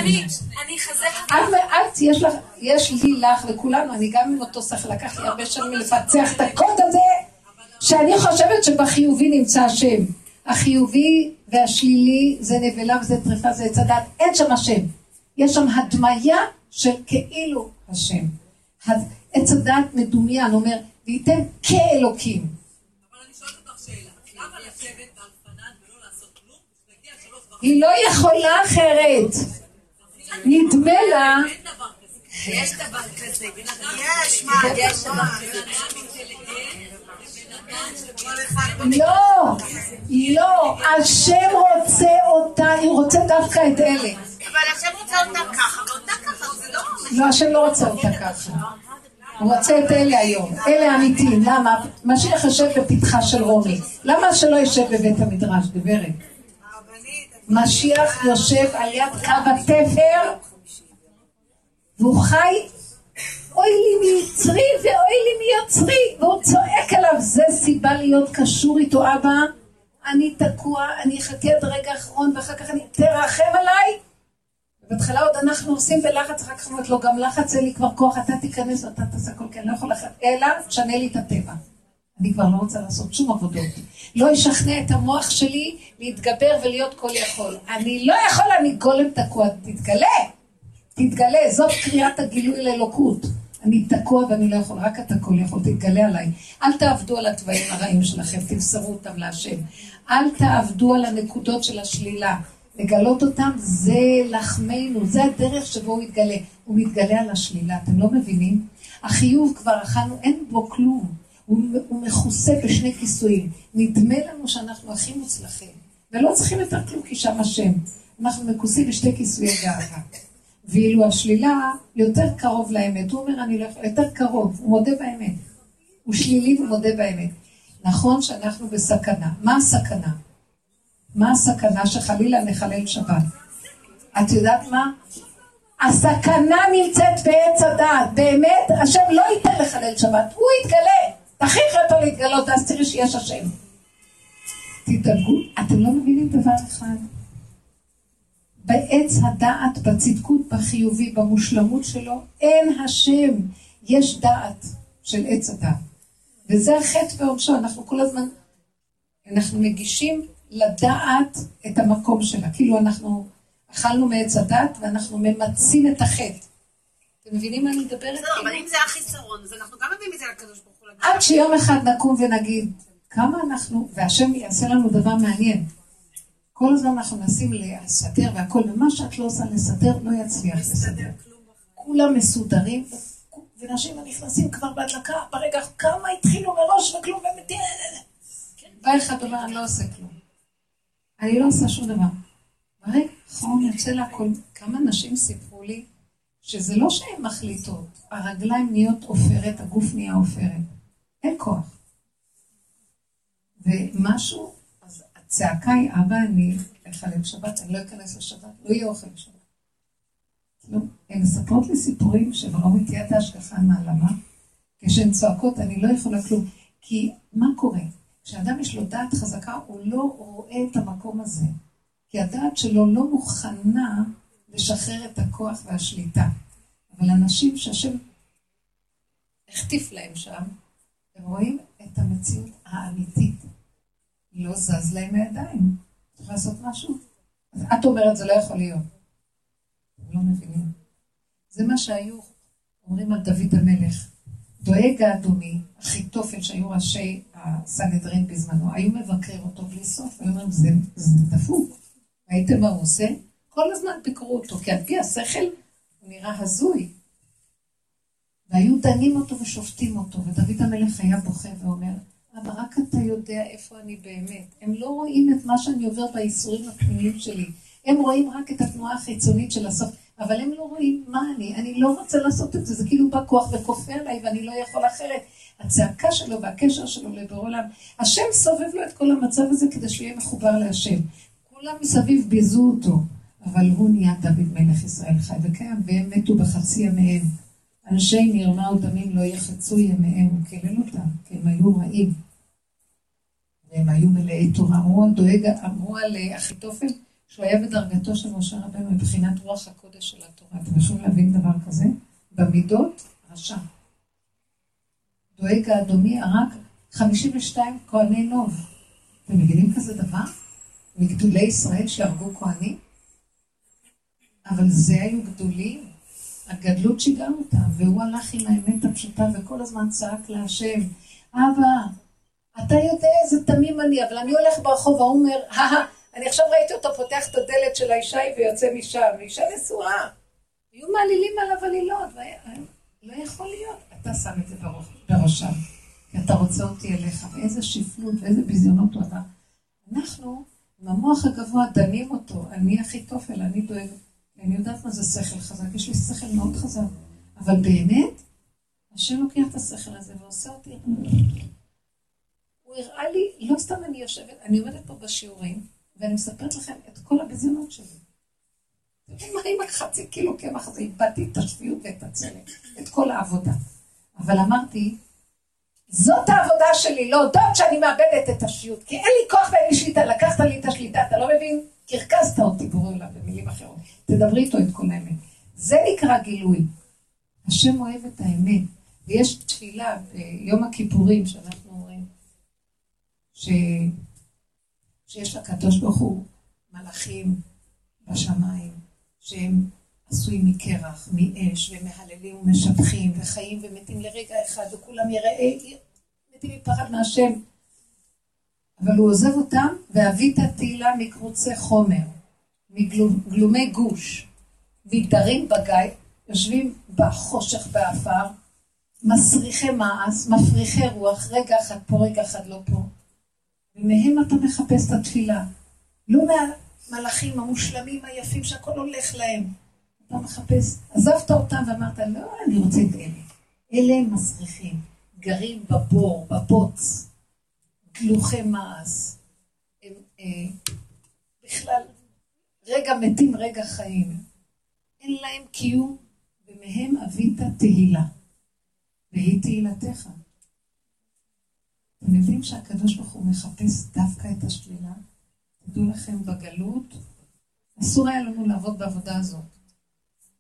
אני אחזק את, יש לך, יש לי, לך לכולנו, אני גם עם אותו שכל, לקח לי הרבה שנים לפצח את הקוד הזה, שאני חושבת שבחיובי נמצא השם. החיובי והשלילי זה נבלה וזה טרפה, זה עץ הדת, אין שם השם. יש שם הדמיה של כאילו השם. עץ הדת מדומיין, אומר, וייתן כאלוקים. היא לא יכולה אחרת. נדמה לה... יש דבר כזה. יש, מה, יש דבר לא, לא, השם רוצה אותה, היא רוצה דווקא את אלה. אבל השם רוצה אותה ככה, ואותה ככה, זה לא... לא, השם לא רוצה אותה ככה. הוא רוצה את אלה היום, אלה אמיתיים. למה? משיח יושב בפתחה של רומי. למה שלא יושב בבית המדרש, גברת? משיח יושב על יד קו התפר, והוא חי, אוי לי מיצרי ואוי לי מיוצרי, והוא צועק עליו, זה סיבה להיות קשור איתו, אבא, אני תקוע, אני אחכה עד הרגע האחרון, ואחר כך אני, תרחם עליי. בהתחלה עוד אנחנו עושים בלחץ, אחר כך אומרת לו, גם לחץ אין לי כבר כוח, אתה תיכנס ואתה תעשה הכל, כי אני לא יכול לחץ, אלא תשנה לי את הטבע. אני כבר לא רוצה לעשות שום עבודות. לא אשכנע את המוח שלי להתגבר ולהיות כל יכול. אני לא יכול, אני גולם תקוע. תתגלה, תתגלה, זאת קריאת הגילוי לאלוקות. אני תקוע ואני לא יכול, רק אתה כל יכול, תתגלה עליי. אל תעבדו על התוואים הרעים שלכם, תמסרו אותם להשם. אל תעבדו על הנקודות של השלילה. לגלות אותם זה לחמנו, זה הדרך שבו הוא מתגלה. הוא מתגלה על השלילה, אתם לא מבינים? החיוב כבר אכלנו, אין בו כלום. הוא, הוא מכוסה בשני כיסויים. נדמה לנו שאנחנו הכי מוצלחים, ולא צריכים יותר כלום כי שם השם. אנחנו מכוסים בשתי כיסויי גאווה. ואילו השלילה יותר קרוב לאמת. הוא אומר, אני לא יכול, יותר קרוב, הוא מודה באמת. הוא שלילי ומודה באמת. נכון שאנחנו בסכנה. מה הסכנה? מה הסכנה שחלילה נחלל שבת? את יודעת מה? הסכנה נמצאת בעץ הדעת. באמת, השם לא ייתן לחלל שבת, הוא יתגלה. תכריחי אותו להתגלות, אז תראי שיש השם. תדאגו, אתם לא מבינים דבר אחד. בעץ הדעת, בצדקות, בחיובי, במושלמות שלו, אין השם. יש דעת של עץ הדעת. וזה החטא ועונשו, אנחנו כל הזמן, אנחנו מגישים לדעת את המקום שלה. כאילו אנחנו אכלנו מעץ הדת ואנחנו ממצים את החטא. אתם מבינים מה אני מדברת? בסדר, אבל אם זה החיסרון, אז אנחנו גם מביאים את זה לקדוש ברוך הוא. עד שיום אחד נקום ונגיד, כמה אנחנו, והשם יעשה לנו דבר מעניין. כל הזמן אנחנו מנסים לסדר והכל, ומה שאת לא עושה לסדר, לא יצליח לסדר. כולם מסודרים, ונשים הנכנסים כבר בהדלקה, ברגע כמה התחילו מראש וכלום, ומתים... בא אחד אומר, אני לא עושה כלום. אני לא עושה שום דבר. ברגע האחרון יוצא להכל. כמה נשים סיפרו לי שזה לא שהן מחליטות, הרגליים נהיות עופרת, הגוף נהיה עופרת. אין כוח. ומשהו, הצעקה היא, אבא, אני אחלל שבת, אני לא אכנס לשבת, לא יהיה אוכל בשבת. לא, הן מספרות לי סיפורים שראו איתי את ההשגחה הנעלמה, כשהן צועקות, אני לא יכולה כלום. כי מה קורה? כשאדם יש לו דעת חזקה, הוא לא רואה את המקום הזה. כי הדעת שלו לא מוכנה לשחרר את הכוח והשליטה. אבל אנשים שהשם החטיף להם שם, הם רואים את המציאות האמיתית. לא זז להם מהידיים. צריך לעשות משהו. אז את אומרת, זה לא יכול להיות. הם לא מבינים. זה מה שהיו אומרים על דוד המלך. דואג האדומי, אחיתופל, שהיו ראשי הסנהדרין בזמנו, היו מבקרים אותו בלי סוף, היו אומרים, זה, זה דפוק. ראיתם מה הוא עושה? כל הזמן ביקרו אותו, כי על פי השכל הוא נראה הזוי. והיו דנים אותו ושופטים אותו, ודוד המלך היה בוכה ואומר, אבל רק אתה יודע איפה אני באמת. הם לא רואים את מה שאני עובר בייסורים הפנימיים שלי. הם רואים רק את התנועה החיצונית של הסוף, אבל הם לא רואים מה אני. אני לא רוצה לעשות את זה, זה כאילו בא כוח וכופה עליי ואני לא יכול אחרת. הצעקה שלו והקשר שלו לבורא עולם, השם סובב לו את כל המצב הזה כדי שהוא יהיה מחובר להשם. כולם מסביב ביזו אותו, אבל הוא נהיה דוד מלך ישראל חי וקיים, והם מתו בחצי ימיהם. אנשי מרמה ודמים לא יחצו ימיהם, הוא קילל אותם, כי הם היו רעים. והם היו מלאי תורה. אמרו דואג, אמרו על אה, אחיתופל, שהוא היה בדרגתו של משה רבנו מבחינת רוח הקודש של התורה. אתם יכולים להבין דבר כזה? במידות, רשע. דואג האדומי הרג 52 כהני נוב. אתם מבינים כזה דבר? מגדולי ישראל שהרגו כהנים? אבל זה היו גדולים. הגדלות שיגעה אותם, והוא הלך עם האמת הפשוטה וכל הזמן צעק להשם, אבא, אתה יודע איזה תמים אני, אבל אני הולך ברחוב, ההוא אומר, אני עכשיו ראיתי אותו פותח את הדלת של האישה ויוצא משם, אישה נשואה. היו מעלילים עליו עלילות, לא יכול להיות. אתה שם את זה בראשם, כי אתה רוצה אותי אליך, ואיזה שפלות ואיזה ביזיונות הוא עבר. אנחנו, עם המוח הגבוה, דנים אותו, אני הכי תופל, אני דואג. אני יודעת מה זה שכל חזק, יש לי שכל מאוד חזק. אבל באמת, השם לוקח את השכל הזה ועושה אותי... הראה לי, לא סתם אני יושבת, אני עומדת פה בשיעורים, ואני מספרת לכם את כל הביזיונות שלי. אתם מה עם החצי קילו קמח הזה? איבדתי את השפיות ואת הצלם, את כל העבודה. אבל אמרתי, זאת העבודה שלי, להודות שאני מאבדת את השפיות, כי אין לי כוח ואין לי שליטה, לקחת לי את השליטה, אתה לא מבין? קרקסת אותי, בורא עולם, במילים אחרות. תדברי איתו את כל האמת. זה נקרא גילוי. השם אוהב את האמת. ויש תפילה ביום הכיפורים שאנחנו ש... שיש לקדוש ברוך הוא מלאכים בשמיים, שהם עשויים מקרח, מאש, ומהללים ומשבחים, וחיים ומתים לרגע אחד, וכולם יראה, מתים מפחד מהשם. אבל הוא עוזב אותם, ואבית תהילה מקרוצי חומר, מגלומי גוש, מתדרים בגיא, יושבים בחושך באפר, מסריחי מעש, מפריחי רוח, רגע אחד פה, רגע אחד לא פה. ומהם אתה מחפש את התפילה. לא מהמלאכים המושלמים היפים שהכל הולך להם. אתה מחפש, עזבת אותם ואמרת, לא, אני רוצה את אלה. אלה הם מסריחים, גרים בבור, בבוץ, גלוחי מעש. הם אה, בכלל רגע מתים, רגע חיים. אין להם קיום, ומהם אבית תהילה. והיא תהילתך. אתם יודעים שהקדוש ברוך הוא מחפש דווקא את השלילה? תדעו לכם, בגלות, אסור היה לנו לעבוד בעבודה הזאת.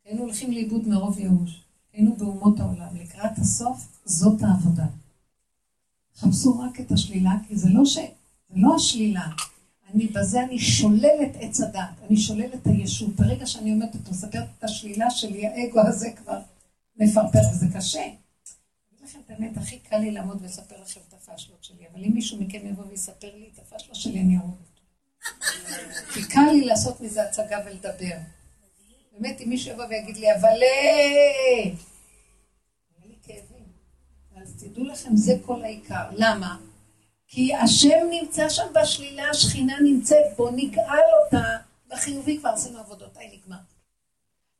היינו הולכים לאיבוד מרוב ייאוש. היינו באומות העולם. לקראת הסוף, זאת העבודה. חפשו רק את השלילה, כי זה לא ש... זה לא השלילה. אני בזה, אני שוללת עץ הדת, אני שוללת את הישות. ברגע שאני עומדת ומספרת את השלילה שלי, האגו הזה כבר מפרפר, וזה קשה. לכם את האמת, הכי קל לי לעמוד ולספר לכם את הפאשלות שלי, אבל אם מישהו מכם יבוא ויספר לי את הפאשלות שלי, אני אותו. כי קל לי לעשות מזה הצגה ולדבר. באמת, אם מישהו יבוא ויגיד לי, אבל... אה, יהיה לי כאבים. אז תדעו לכם, זה כל העיקר. למה? כי השם נמצא שם בשלילה, השכינה נמצאת בו, נגאל אותה. בחיובי כבר עשינו עבודות, היי נגמר.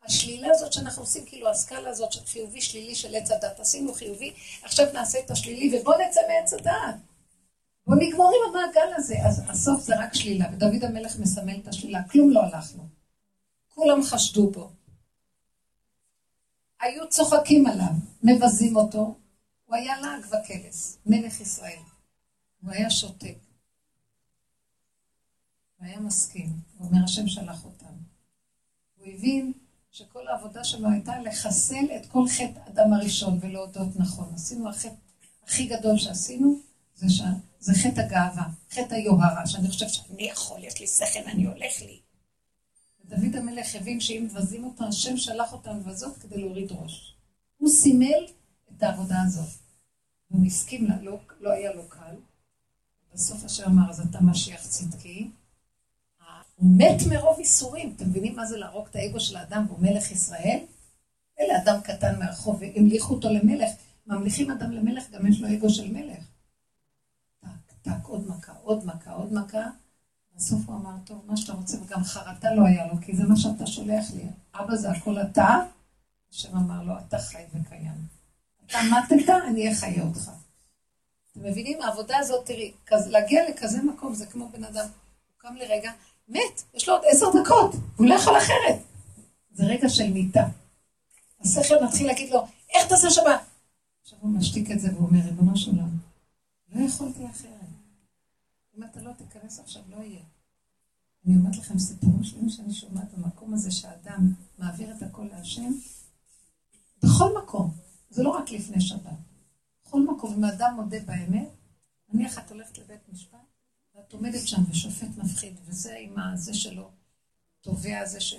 השלילה הזאת שאנחנו עושים, כאילו הסקאלה הזאת של חיובי שלילי של עץ הדת, עשינו חיובי, עכשיו נעשה את השלילי ובוא נצא מעץ הדת. בוא נגמור עם המעגל הזה. אז הסוף זה רק שלילה, ודוד המלך מסמל את השלילה, כלום לא הלכנו. כולם חשדו בו. היו צוחקים עליו, מבזים אותו, הוא היה לעג וקלס, מלך ישראל. הוא היה שותק. הוא היה מסכים. הוא אומר, השם שלח אותם. הוא הבין שכל העבודה שלו הייתה לחסל את כל חטא אדם הראשון ולהודות נכון. עשינו החטא הכי גדול שעשינו, זה, ש... זה חטא הגאווה, חטא היוהרה, שאני חושבת שאני יכול, יש לי שכל, אני הולך לי. דוד המלך הבין שאם מבזים אותו, השם שלח אותם לבזות כדי להוריד ראש. הוא סימל את העבודה הזאת. הוא הסכים לה, לא, לא היה לו קל. בסוף השם אמר, אז אתה משיח צדקי. הוא מת מרוב איסורים. אתם מבינים מה זה להרוג את האגו של האדם והוא מלך ישראל? אלה אדם קטן מהרחוב, והמליכו אותו למלך. ממליכים אדם למלך, גם יש לו אגו של מלך. טק, טק, עוד מכה, עוד מכה, עוד מכה. בסוף הוא אמר, טוב, מה שאתה רוצה, וגם חרטה לא היה לו, כי זה מה שאתה שולח לי. אבא זה הכל אתה, השם אמר לו, אתה חי וקיים. אתה מתת, אני אחיה אותך. אתם מבינים? העבודה הזאת, תראי, להגיע לכזה מקום זה כמו בן אדם, הוא קם לרגע, מת, יש לו עוד עשר דקות, הוא לא יכול אחרת. זה רגע של מיטה. השכל מתחיל להגיד לו, איך תעשה שבת? עכשיו הוא משתיק את זה ואומר, ריבונו של עולם, לא יכולתי אחרת. אם אתה לא תיכנס עכשיו, לא יהיה. אני אומרת לכם סיפורים שלמים שאני שומעת במקום הזה שאדם מעביר את הכל להשם, בכל מקום, זה לא רק לפני שבת. בכל מקום, אם האדם מודה באמת, נניח את הולכת לבית משפט, ואת עומדת שם ושופט מפחיד, וזה עם הזה שלו, תובע הזה ש...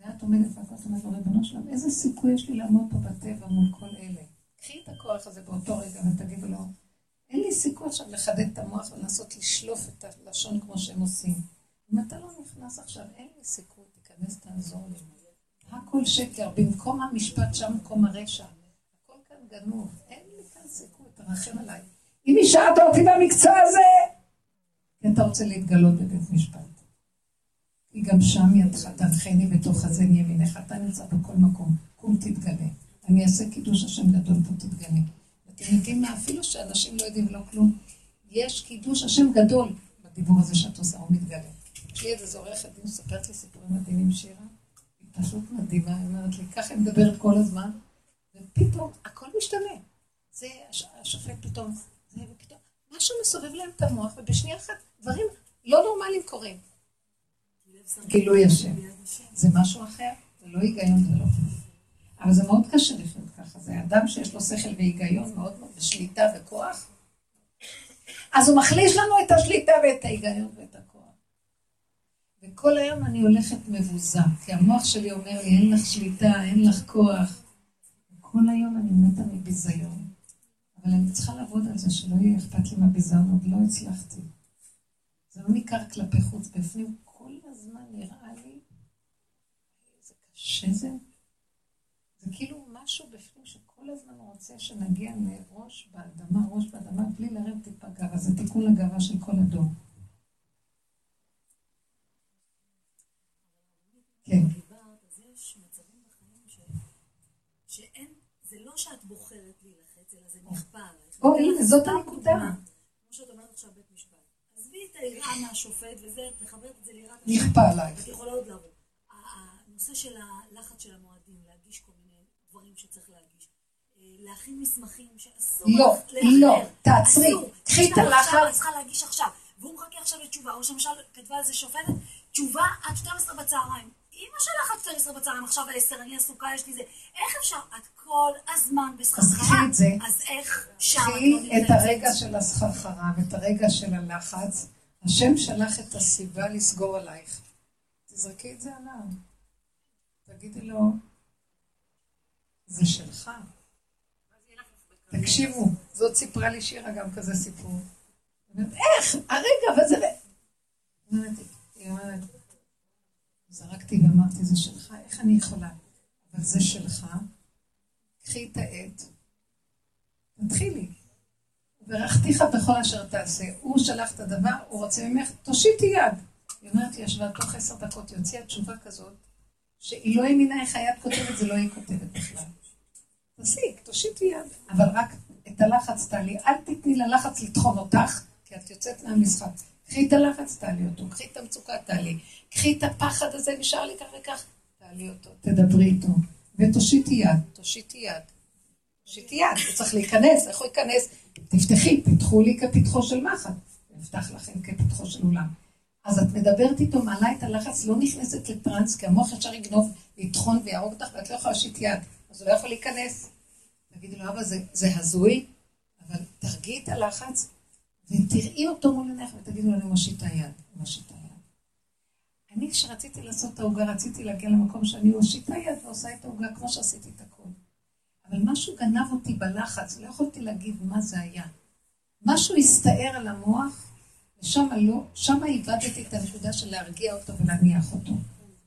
ואת עומדת והכל אומרת לו, ריבונו שלם, איזה סיכוי יש לי לעמוד פה בטבע מול כל אלה? קחי את הכוח הזה באותו רגע ותגידו לו, אין לי סיכוי עכשיו לחדד את המוח ולנסות לשלוף את הלשון כמו שהם עושים. אם אתה לא נכנס עכשיו, אין לי סיכוי, תיכנס, תעזור לי. הכל שקר, במקום המשפט שם מקום הרשע. הכל כאן גנוב, אין לי כאן סיכוי, תרחם עליי. אם השארת אותי במקצוע הזה, כי אתה רוצה להתגלות בבית משפט. כי גם שם ידך תנחני בתוך הזן ימינך, אתה נמצא בכל מקום, קום תתגלה. אני אעשה קידוש השם גדול פה תתגלה. אתם יודעים מה? אפילו שאנשים לא יודעים לא כלום, יש קידוש השם גדול בדיבור הזה שאת עושה, הוא מתגלה. יש לי איזה עורכת דין מספרת לי סיפורים מדהימים, שירה. היא פשוט מדהימה, היא אומרת לי, ככה היא מדברת כל הזמן, ופתאום הכל משתנה. זה השופט פתאום, זה ופתאום, משהו מסובב להם את המוח, ובשנייה אחת דברים לא נורמליים קורים. גילוי השם. זה משהו אחר, זה לא היגיון, זה לא אבל זה מאוד קשה לחיות ככה. זה אדם שיש לו שכל והיגיון מאוד מאוד, ושליטה וכוח. אז הוא מחליש לנו את השליטה ואת ההיגיון ואת הכוח. וכל היום אני הולכת מבוזה, כי המוח שלי אומר לי, אין לך שליטה, אין לך כוח. כל היום אני מתה מביזיון. אבל אני צריכה לעבוד על זה, שלא יהיה אכפת לי מהביזיון, עוד לא הצלחתי. זה לא ניכר כלפי חוץ, בפנים כל הזמן נראה לי, איזה קשה זה. זה כאילו משהו בפנים שכל הזמן רוצה שנגיע לראש באדמה, ראש באדמה, בלי לרדת טיפה גאווה. זה תיקון לגאווה של כל הדור. כן. זה לא שאת בוחרת להילחץ, אלא זה נכפה עלייך. או, הנה, זאת הנקודה. כמו שאת אומרת עכשיו בית משפט. עזבי את היראה מהשופט וזה, תחברת את זה ליראת נכפה עלייך. את יכולה עוד לעבור. הנושא של הלחץ של המועדים, להגיש כל מיני דברים שצריך להגיש. אה, להכין מסמכים שאסור לא, לא, תעצרי, קחי את הלחץ. אני צריכה להגיש עכשיו, והוא מחכה עכשיו לתשובה, או למשל כתבה על זה שופטת, תשובה עד 12 בצהריים. אמא שלך עד 12 בצהריים, עכשיו 10, אני עסוקה, יש לי זה. איך אפשר? את כל הזמן בסחרחרה. אז קחי את זה. אז איך שם קחי את הרגע של הסחרחרה ואת הרגע של הלחץ. השם שלח את הסיבה לסגור עלייך. תזרקי את זה עליו. תגידי לו, זה שלך. תקשיבו, זאת סיפרה לי שירה גם כזה סיפור. איך? הרגע, וזה... היא אומרת, זרקתי ואמרתי, זה שלך, איך אני יכולה? אבל זה שלך, קחי את העט, תתחילי. ברכתיך בכל אשר תעשה. הוא שלח את הדבר, הוא רוצה ממך, תושיטי יד. היא אומרת לי, ישבה תוך עשר דקות, היא הוציאה תשובה כזאת, שהיא לא האמינה איך היד כותבת, זה לא היא כותבת בכלל. תסיק, תושיטי יד, אבל רק את הלחץ תעלי, אל תתני ללחץ לטחון אותך, כי את יוצאת מהמשחק. קחי את הלחץ, תעלי אותו, קחי את המצוקה, תעלי. קחי את הפחד הזה, נשאר לי כך וכך, תעלי אותו, תדברי איתו. ותושיטי יד, תושיטי יד. שיטי יד, הוא צריך להיכנס, איך הוא ייכנס? תפתחי, פיתחו לי כפתחו של מחט. נפתח לכם כפתחו של אולם. אז את מדברת איתו, מעלה את הלחץ, לא נכנסת לטראנס, כי המוח ישר יגנוב, יטחון ויהרוג אותך, ואת לא יכולה להושיט יד. אז הוא לא יכול להיכנס. תגידי לו, אבא, זה, זה הזוי, אבל תרגיעי את הלחץ, ותראי אותו מול עיניך, ותגידי לו, אני מושיטה יד, מושיטה יד. אני, כשרציתי לעשות את העוגה, רציתי להגיע למקום שאני מושיטה יד ועושה את העוגה כמו שעשיתי את הכול. אבל משהו גנב אותי בלחץ, לא יכולתי להגיד מה זה היה. משהו הסתער על המוח, ושם לא, שם איבדתי את הנקודה של להרגיע אותו ולהניח אותו.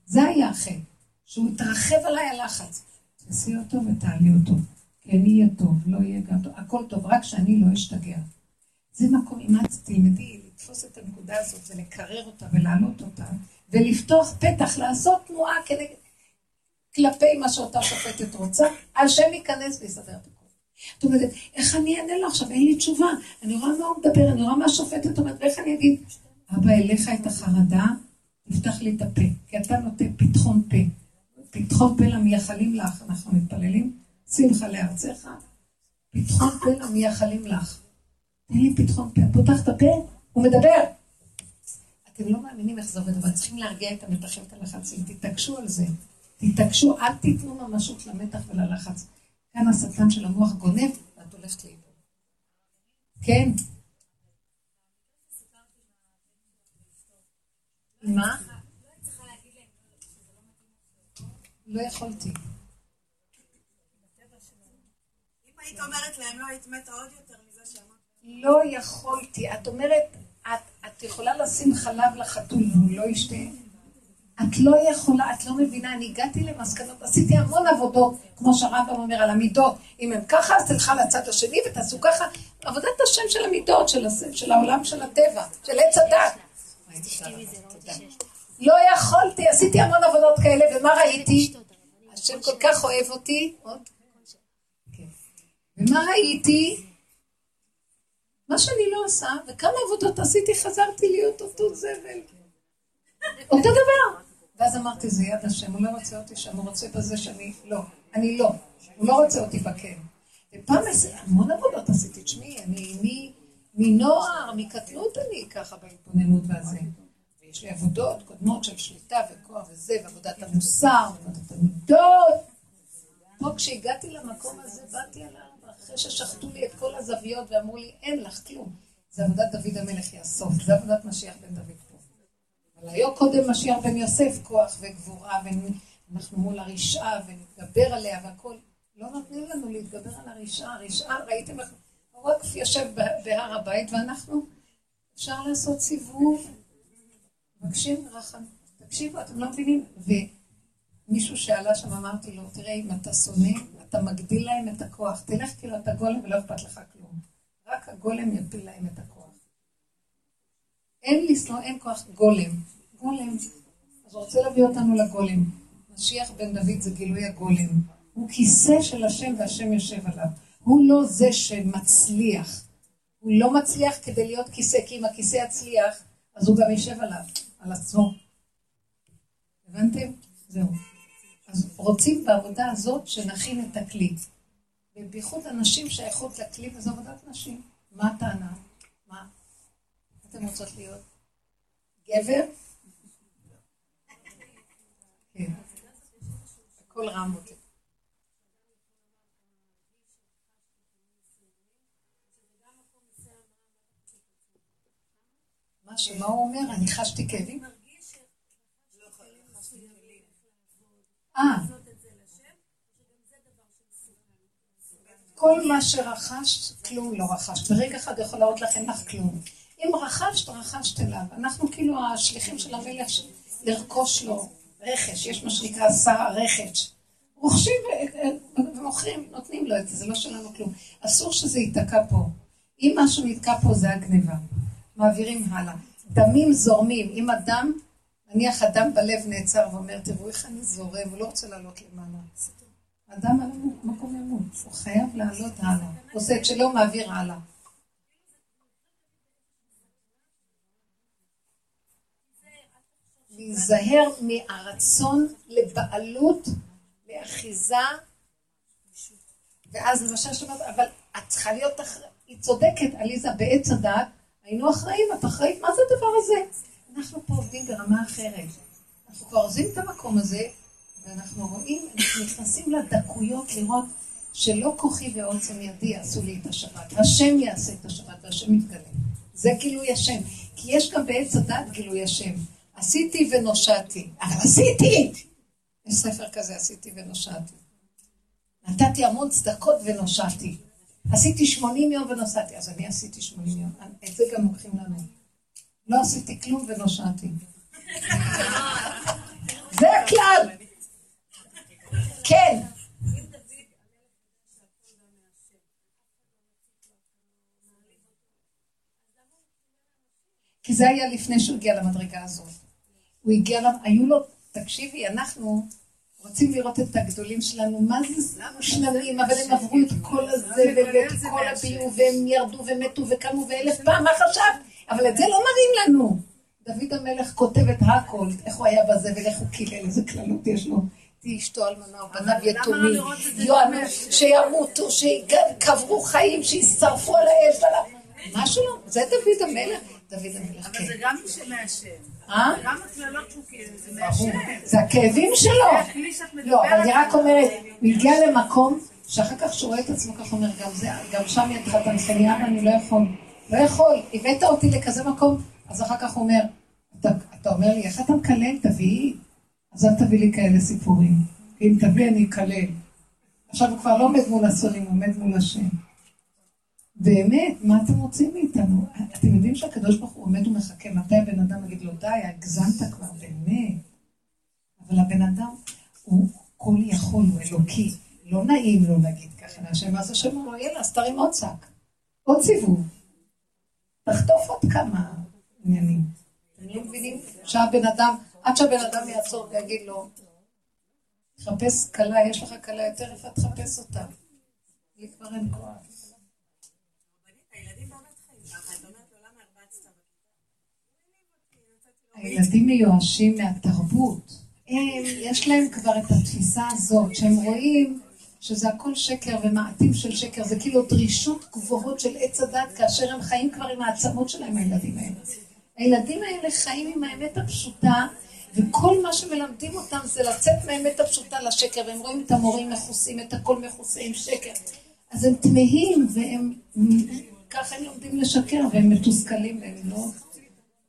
זה היה החטא, שהוא התרחב עליי הלחץ. תעשי אותו ותעלי אותו. כן יהיה טוב, לא יהיה גם טוב, הכל טוב, רק שאני לא אשתגע. זה מקום, אם את לתפוס את הנקודה הזאת ולקרר אותה ולהעלות אותה, ולפתוח פתח, לעשות תנועה כנגד, כלפי מה שאותה שופטת רוצה, השם ייכנס ויסדר את הכול. את אומרת, איך אני אענה לו עכשיו? אין לי תשובה. אני רואה מה הוא מדבר, אני רואה מה השופטת אומרת, ואיך אני אגיד? אבא, אליך את החרדה, תפתח לי את הפה, כי אתה נותן פתחון פה. פתחון פה למייחלים לך, אנחנו מתפללים, שמחה לארצך, פתחון פה למייחלים לך. תן לי פתחון פה, פותח את הפה, הוא מדבר. אתם לא מאמינים איך זה עובד, אבל צריכים להרגיע את המתחים, את הלחצים, תתעקשו על זה. תתעקשו, אל תיתנו ממשות למתח וללחץ. כאן השטן של המוח גונב, ואת הולכת לאיבוד. כן. מה? לא יכולתי. אם היית אומרת להם לא, היית מתה עוד יותר. לא יכולתי. את אומרת, את, את יכולה לשים חלב לחתול והוא לא ישתה? את לא יכולה, את לא מבינה, אני הגעתי למסקנות, עשיתי המון עבודות, כמו שהרמב"ם אומר על המידות. אם הם ככה, אז תלכה לצד השני ותעשו ככה. עבודת השם של המידות, של, של העולם של הטבע, של עץ הדת. לא יכולתי, עשיתי המון עבודות כאלה, ומה ראיתי? השם כל כך אוהב אותי. כן. ומה ראיתי? מה שאני לא עושה, וכמה עבודות עשיתי, חזרתי להיות אותו זבל. אותו דבר. ואז אמרתי, זה יד השם, הוא לא רוצה אותי שם, הוא רוצה בזה שאני לא. אני לא. הוא לא רוצה אותי בכן. ופעם המון עבודות עשיתי, תשמעי, אני מנוער, מקטנות אני ככה בהתבוננות והזה. ויש לי עבודות קודמות של שליטה וכוח וזה, ועבודת המוסר, ועבודת המידות. פה כשהגעתי למקום הזה, באתי עליו, אחרי ששחטו לי את כל הזוויות ואמרו לי, אין לך כלום. זה עבודת דוד המלך היא הסוף, זה עבודת משיח בן דוד פה. אבל היה קודם משיח בן יוסף כוח וגבורה, ואנחנו מול הרשעה ונתגבר עליה והכל. לא נותנים לנו להתגבר על הרשעה. הרשעה, ראיתם איך הוא רק יושב בהר הבית ואנחנו, אפשר לעשות סיבוב. מבקשים רחם. תקשיבו, אתם לא מבינים? ומישהו שעלה שם, אמרתי לו, תראה, אם אתה שונא, אתה מגדיל להם את הכוח. תלך כאילו אתה גולם ולא אכפת לך כלום. רק הגולם יפיל להם את הכוח. אין לשנוא, אין כוח גולם. גולם. אז הוא רוצה להביא אותנו לגולם. משיח בן דוד זה גילוי הגולם. הוא כיסא של השם והשם יושב עליו. הוא לא זה שמצליח. הוא לא מצליח כדי להיות כיסא, כי אם הכיסא יצליח, אז הוא גם יושב עליו, על עצמו. הבנתם? זהו. אז רוצים בעבודה הזאת שנכין את הכלי. ובייחוד הנשים שייכות לכלי, וזו עבודת נשים. מה הטענה? מה? אתם רוצות להיות? גבר? כן. הכל רם אותי. מה שמה הוא אומר? אני חשתי כאבים? כל מה שרכשת, כלום לא רכשת. ברגע אחד יכול להראות לך, אין לך כלום. אם רכשת, רכשת אליו. אנחנו כאילו השליחים של המלך לרכוש לו רכש. יש מה שנקרא שר הרכש. רוכשים ומוכרים, נותנים לו את זה, זה לא שלנו כלום. אסור שזה ייתקע פה. אם משהו נתקע פה זה הגניבה. מעבירים הלאה. דמים זורמים. אם אדם, נניח אדם בלב נעצר ואומר, תראו איך אני זורם, הוא לא רוצה לעלות למעלה. אדם על המקום ימות, הוא חייב לעלות הלאה. עושה את שלא, מעביר הלאה. להיזהר מהרצון לבעלות, לאחיזה ואז למשל שבת, אבל את צריכה להיות אחראית, היא צודקת, עליזה, בעץ הדת, היינו אחראים, את אחראית, מה זה הדבר הזה? אנחנו פה עובדים ברמה אחרת. אנחנו כבר עוזבים את המקום הזה, ואנחנו רואים, אנחנו נכנסים לדקויות לראות שלא כוחי ועוצם ידי יעשו לי את השבת, השם יעשה את השבת והשם יתגלה. זה גילוי השם. כי יש גם בעץ הדת גילוי השם. עשיתי ונושעתי. אבל עשיתי! יש ספר כזה, עשיתי ונושעתי. נתתי המון צדקות ונושעתי. עשיתי 80 יום ונושעתי. אז אני עשיתי 80 יום. את זה גם לוקחים לנו. לא עשיתי כלום ונושעתי. זה הכלל. כן. כי זה היה לפני שהוא הגיע למדרגה הזאת. הוא הגיע, היו לו, תקשיבי, אנחנו רוצים לראות את הגדולים שלנו, מה זה שלמים, אבל הם עברו את כל הזה ואת כל הביוב, והם ירדו ומתו וקמו ואלף פעם, מה חשבת? אבל את זה לא מראים לנו. דוד המלך כותב את הכל, איך הוא היה בזה ואיך הוא קילל, איזה קללות יש לו. תהי אשתו אלמנה ובניו יתומים, יוענו, שימותו, שיקברו חיים, שישרפו על האש, משהו לא, זה דוד המלך. דוד המלך, כן. אבל זה גם מהשם. אה? גם הקללות שהוא כאילו, זה מהשם. זה הכאבים שלו. לא, אבל אני רק אומרת, הוא הגיע למקום שאחר כך שהוא רואה את עצמו ככה אומר, גם שם ידך תנחני, אבל אני לא יכול. לא יכול, הבאת אותי לכזה מקום, אז אחר כך הוא אומר, אתה אומר לי, איך אתה מקלל? תביאי. אז אל תביא לי כאלה סיפורים. אם תביא אני אקלל. עכשיו הוא כבר לא עומד מול השונאים, הוא עומד מול השם. באמת, מה אתם רוצים מאיתנו? אתם יודעים שהקדוש ברוך הוא עומד ומחכה, מתי הבן אדם יגיד לו, די, הגזמת כבר, באמת. אבל הבן אדם הוא כל יכול, הוא אלוקי. לא נעים לו להגיד ככה להשם, אז השם אומר לו, יאללה, אז תרים עוד שק. עוד סיבוב. תחטוף עוד כמה עניינים. אתם לא מבינים שהבן אדם, עד שהבן אדם יעצור ויגיד לו, תחפש כלה, יש לך כלה יותר יפה, תחפש אותה. לי כבר אין כוח. הילדים מיואשים מהתרבות. הם, יש להם כבר את התפיסה הזאת, שהם רואים שזה הכל שקר ומעטים של שקר, זה כאילו דרישות גבוהות של עץ הדת, כאשר הם חיים כבר עם העצמות שלהם, הילדים האלה. הילדים האלה חיים עם האמת הפשוטה, וכל מה שמלמדים אותם זה לצאת מהאמת הפשוטה לשקר, והם רואים את המורים מכוסים, את הכל מכוסה עם שקר. אז הם תמהים, והם, ככה הם לומדים לשקר, והם מתוסכלים, והם לא...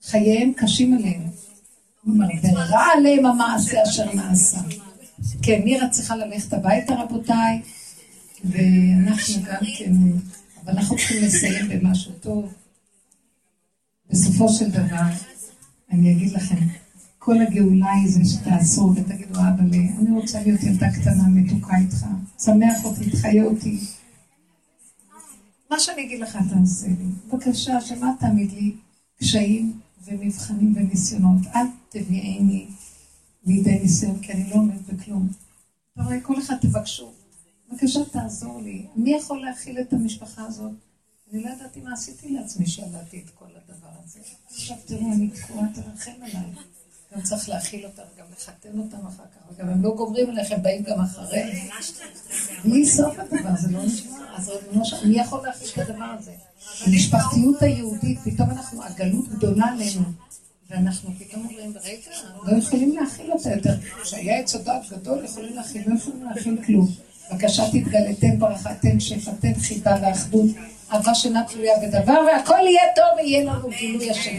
חייהם קשים עליהם. ורע עליהם המעשה אשר נעשה. כן, מירה צריכה ללכת הביתה, רבותיי, ואנחנו גם כן, אבל אנחנו צריכים לסיים במשהו טוב. בסופו של דבר, אני אגיד לכם, כל הגאולה היא זה שתעשו ותגידו, אבא, אני רוצה להיות ילדה קטנה מתוקה איתך, שמח אותי, תחיה אותי. מה שאני אגיד לך תעשה לי. בבקשה, שמה תעמיד לי קשיים ומבחנים וניסיונות. אל תביאיני לידי ניסיון, כי אני לא עומד בכלום. רואה, כל אחד תבקשו. בבקשה, תעזור לי. מי יכול להכיל את המשפחה הזאת? אני לא ידעתי מה עשיתי לעצמי שידעתי את כל הדבר הזה. עכשיו תראו, אני תקועה, תרחם עליי. גם צריך להכיל אותם, גם לחתן אותם אחר כך, וגם הם לא גומרים עליך, הם באים גם אחרי. בלי סוף הדבר, זה לא נשמע. אז שלום, מי יכול להכיל את הדבר הזה? המשפחתיות היהודית, פתאום אנחנו, הגלות גדולה עלינו. ואנחנו פתאום אומרים, רגע, לא יכולים להכיל אותה יותר. כשהיה עץ הדת גדול, יכולים להכיל, לא יכולים להכיל כלום. בבקשה תתגלה, תן ברכה, תן שפע, תן חיבה ואחדות, אהבה שאינה תלויה בדבר, והכל יהיה טוב ויהיה לנו גילוי השם.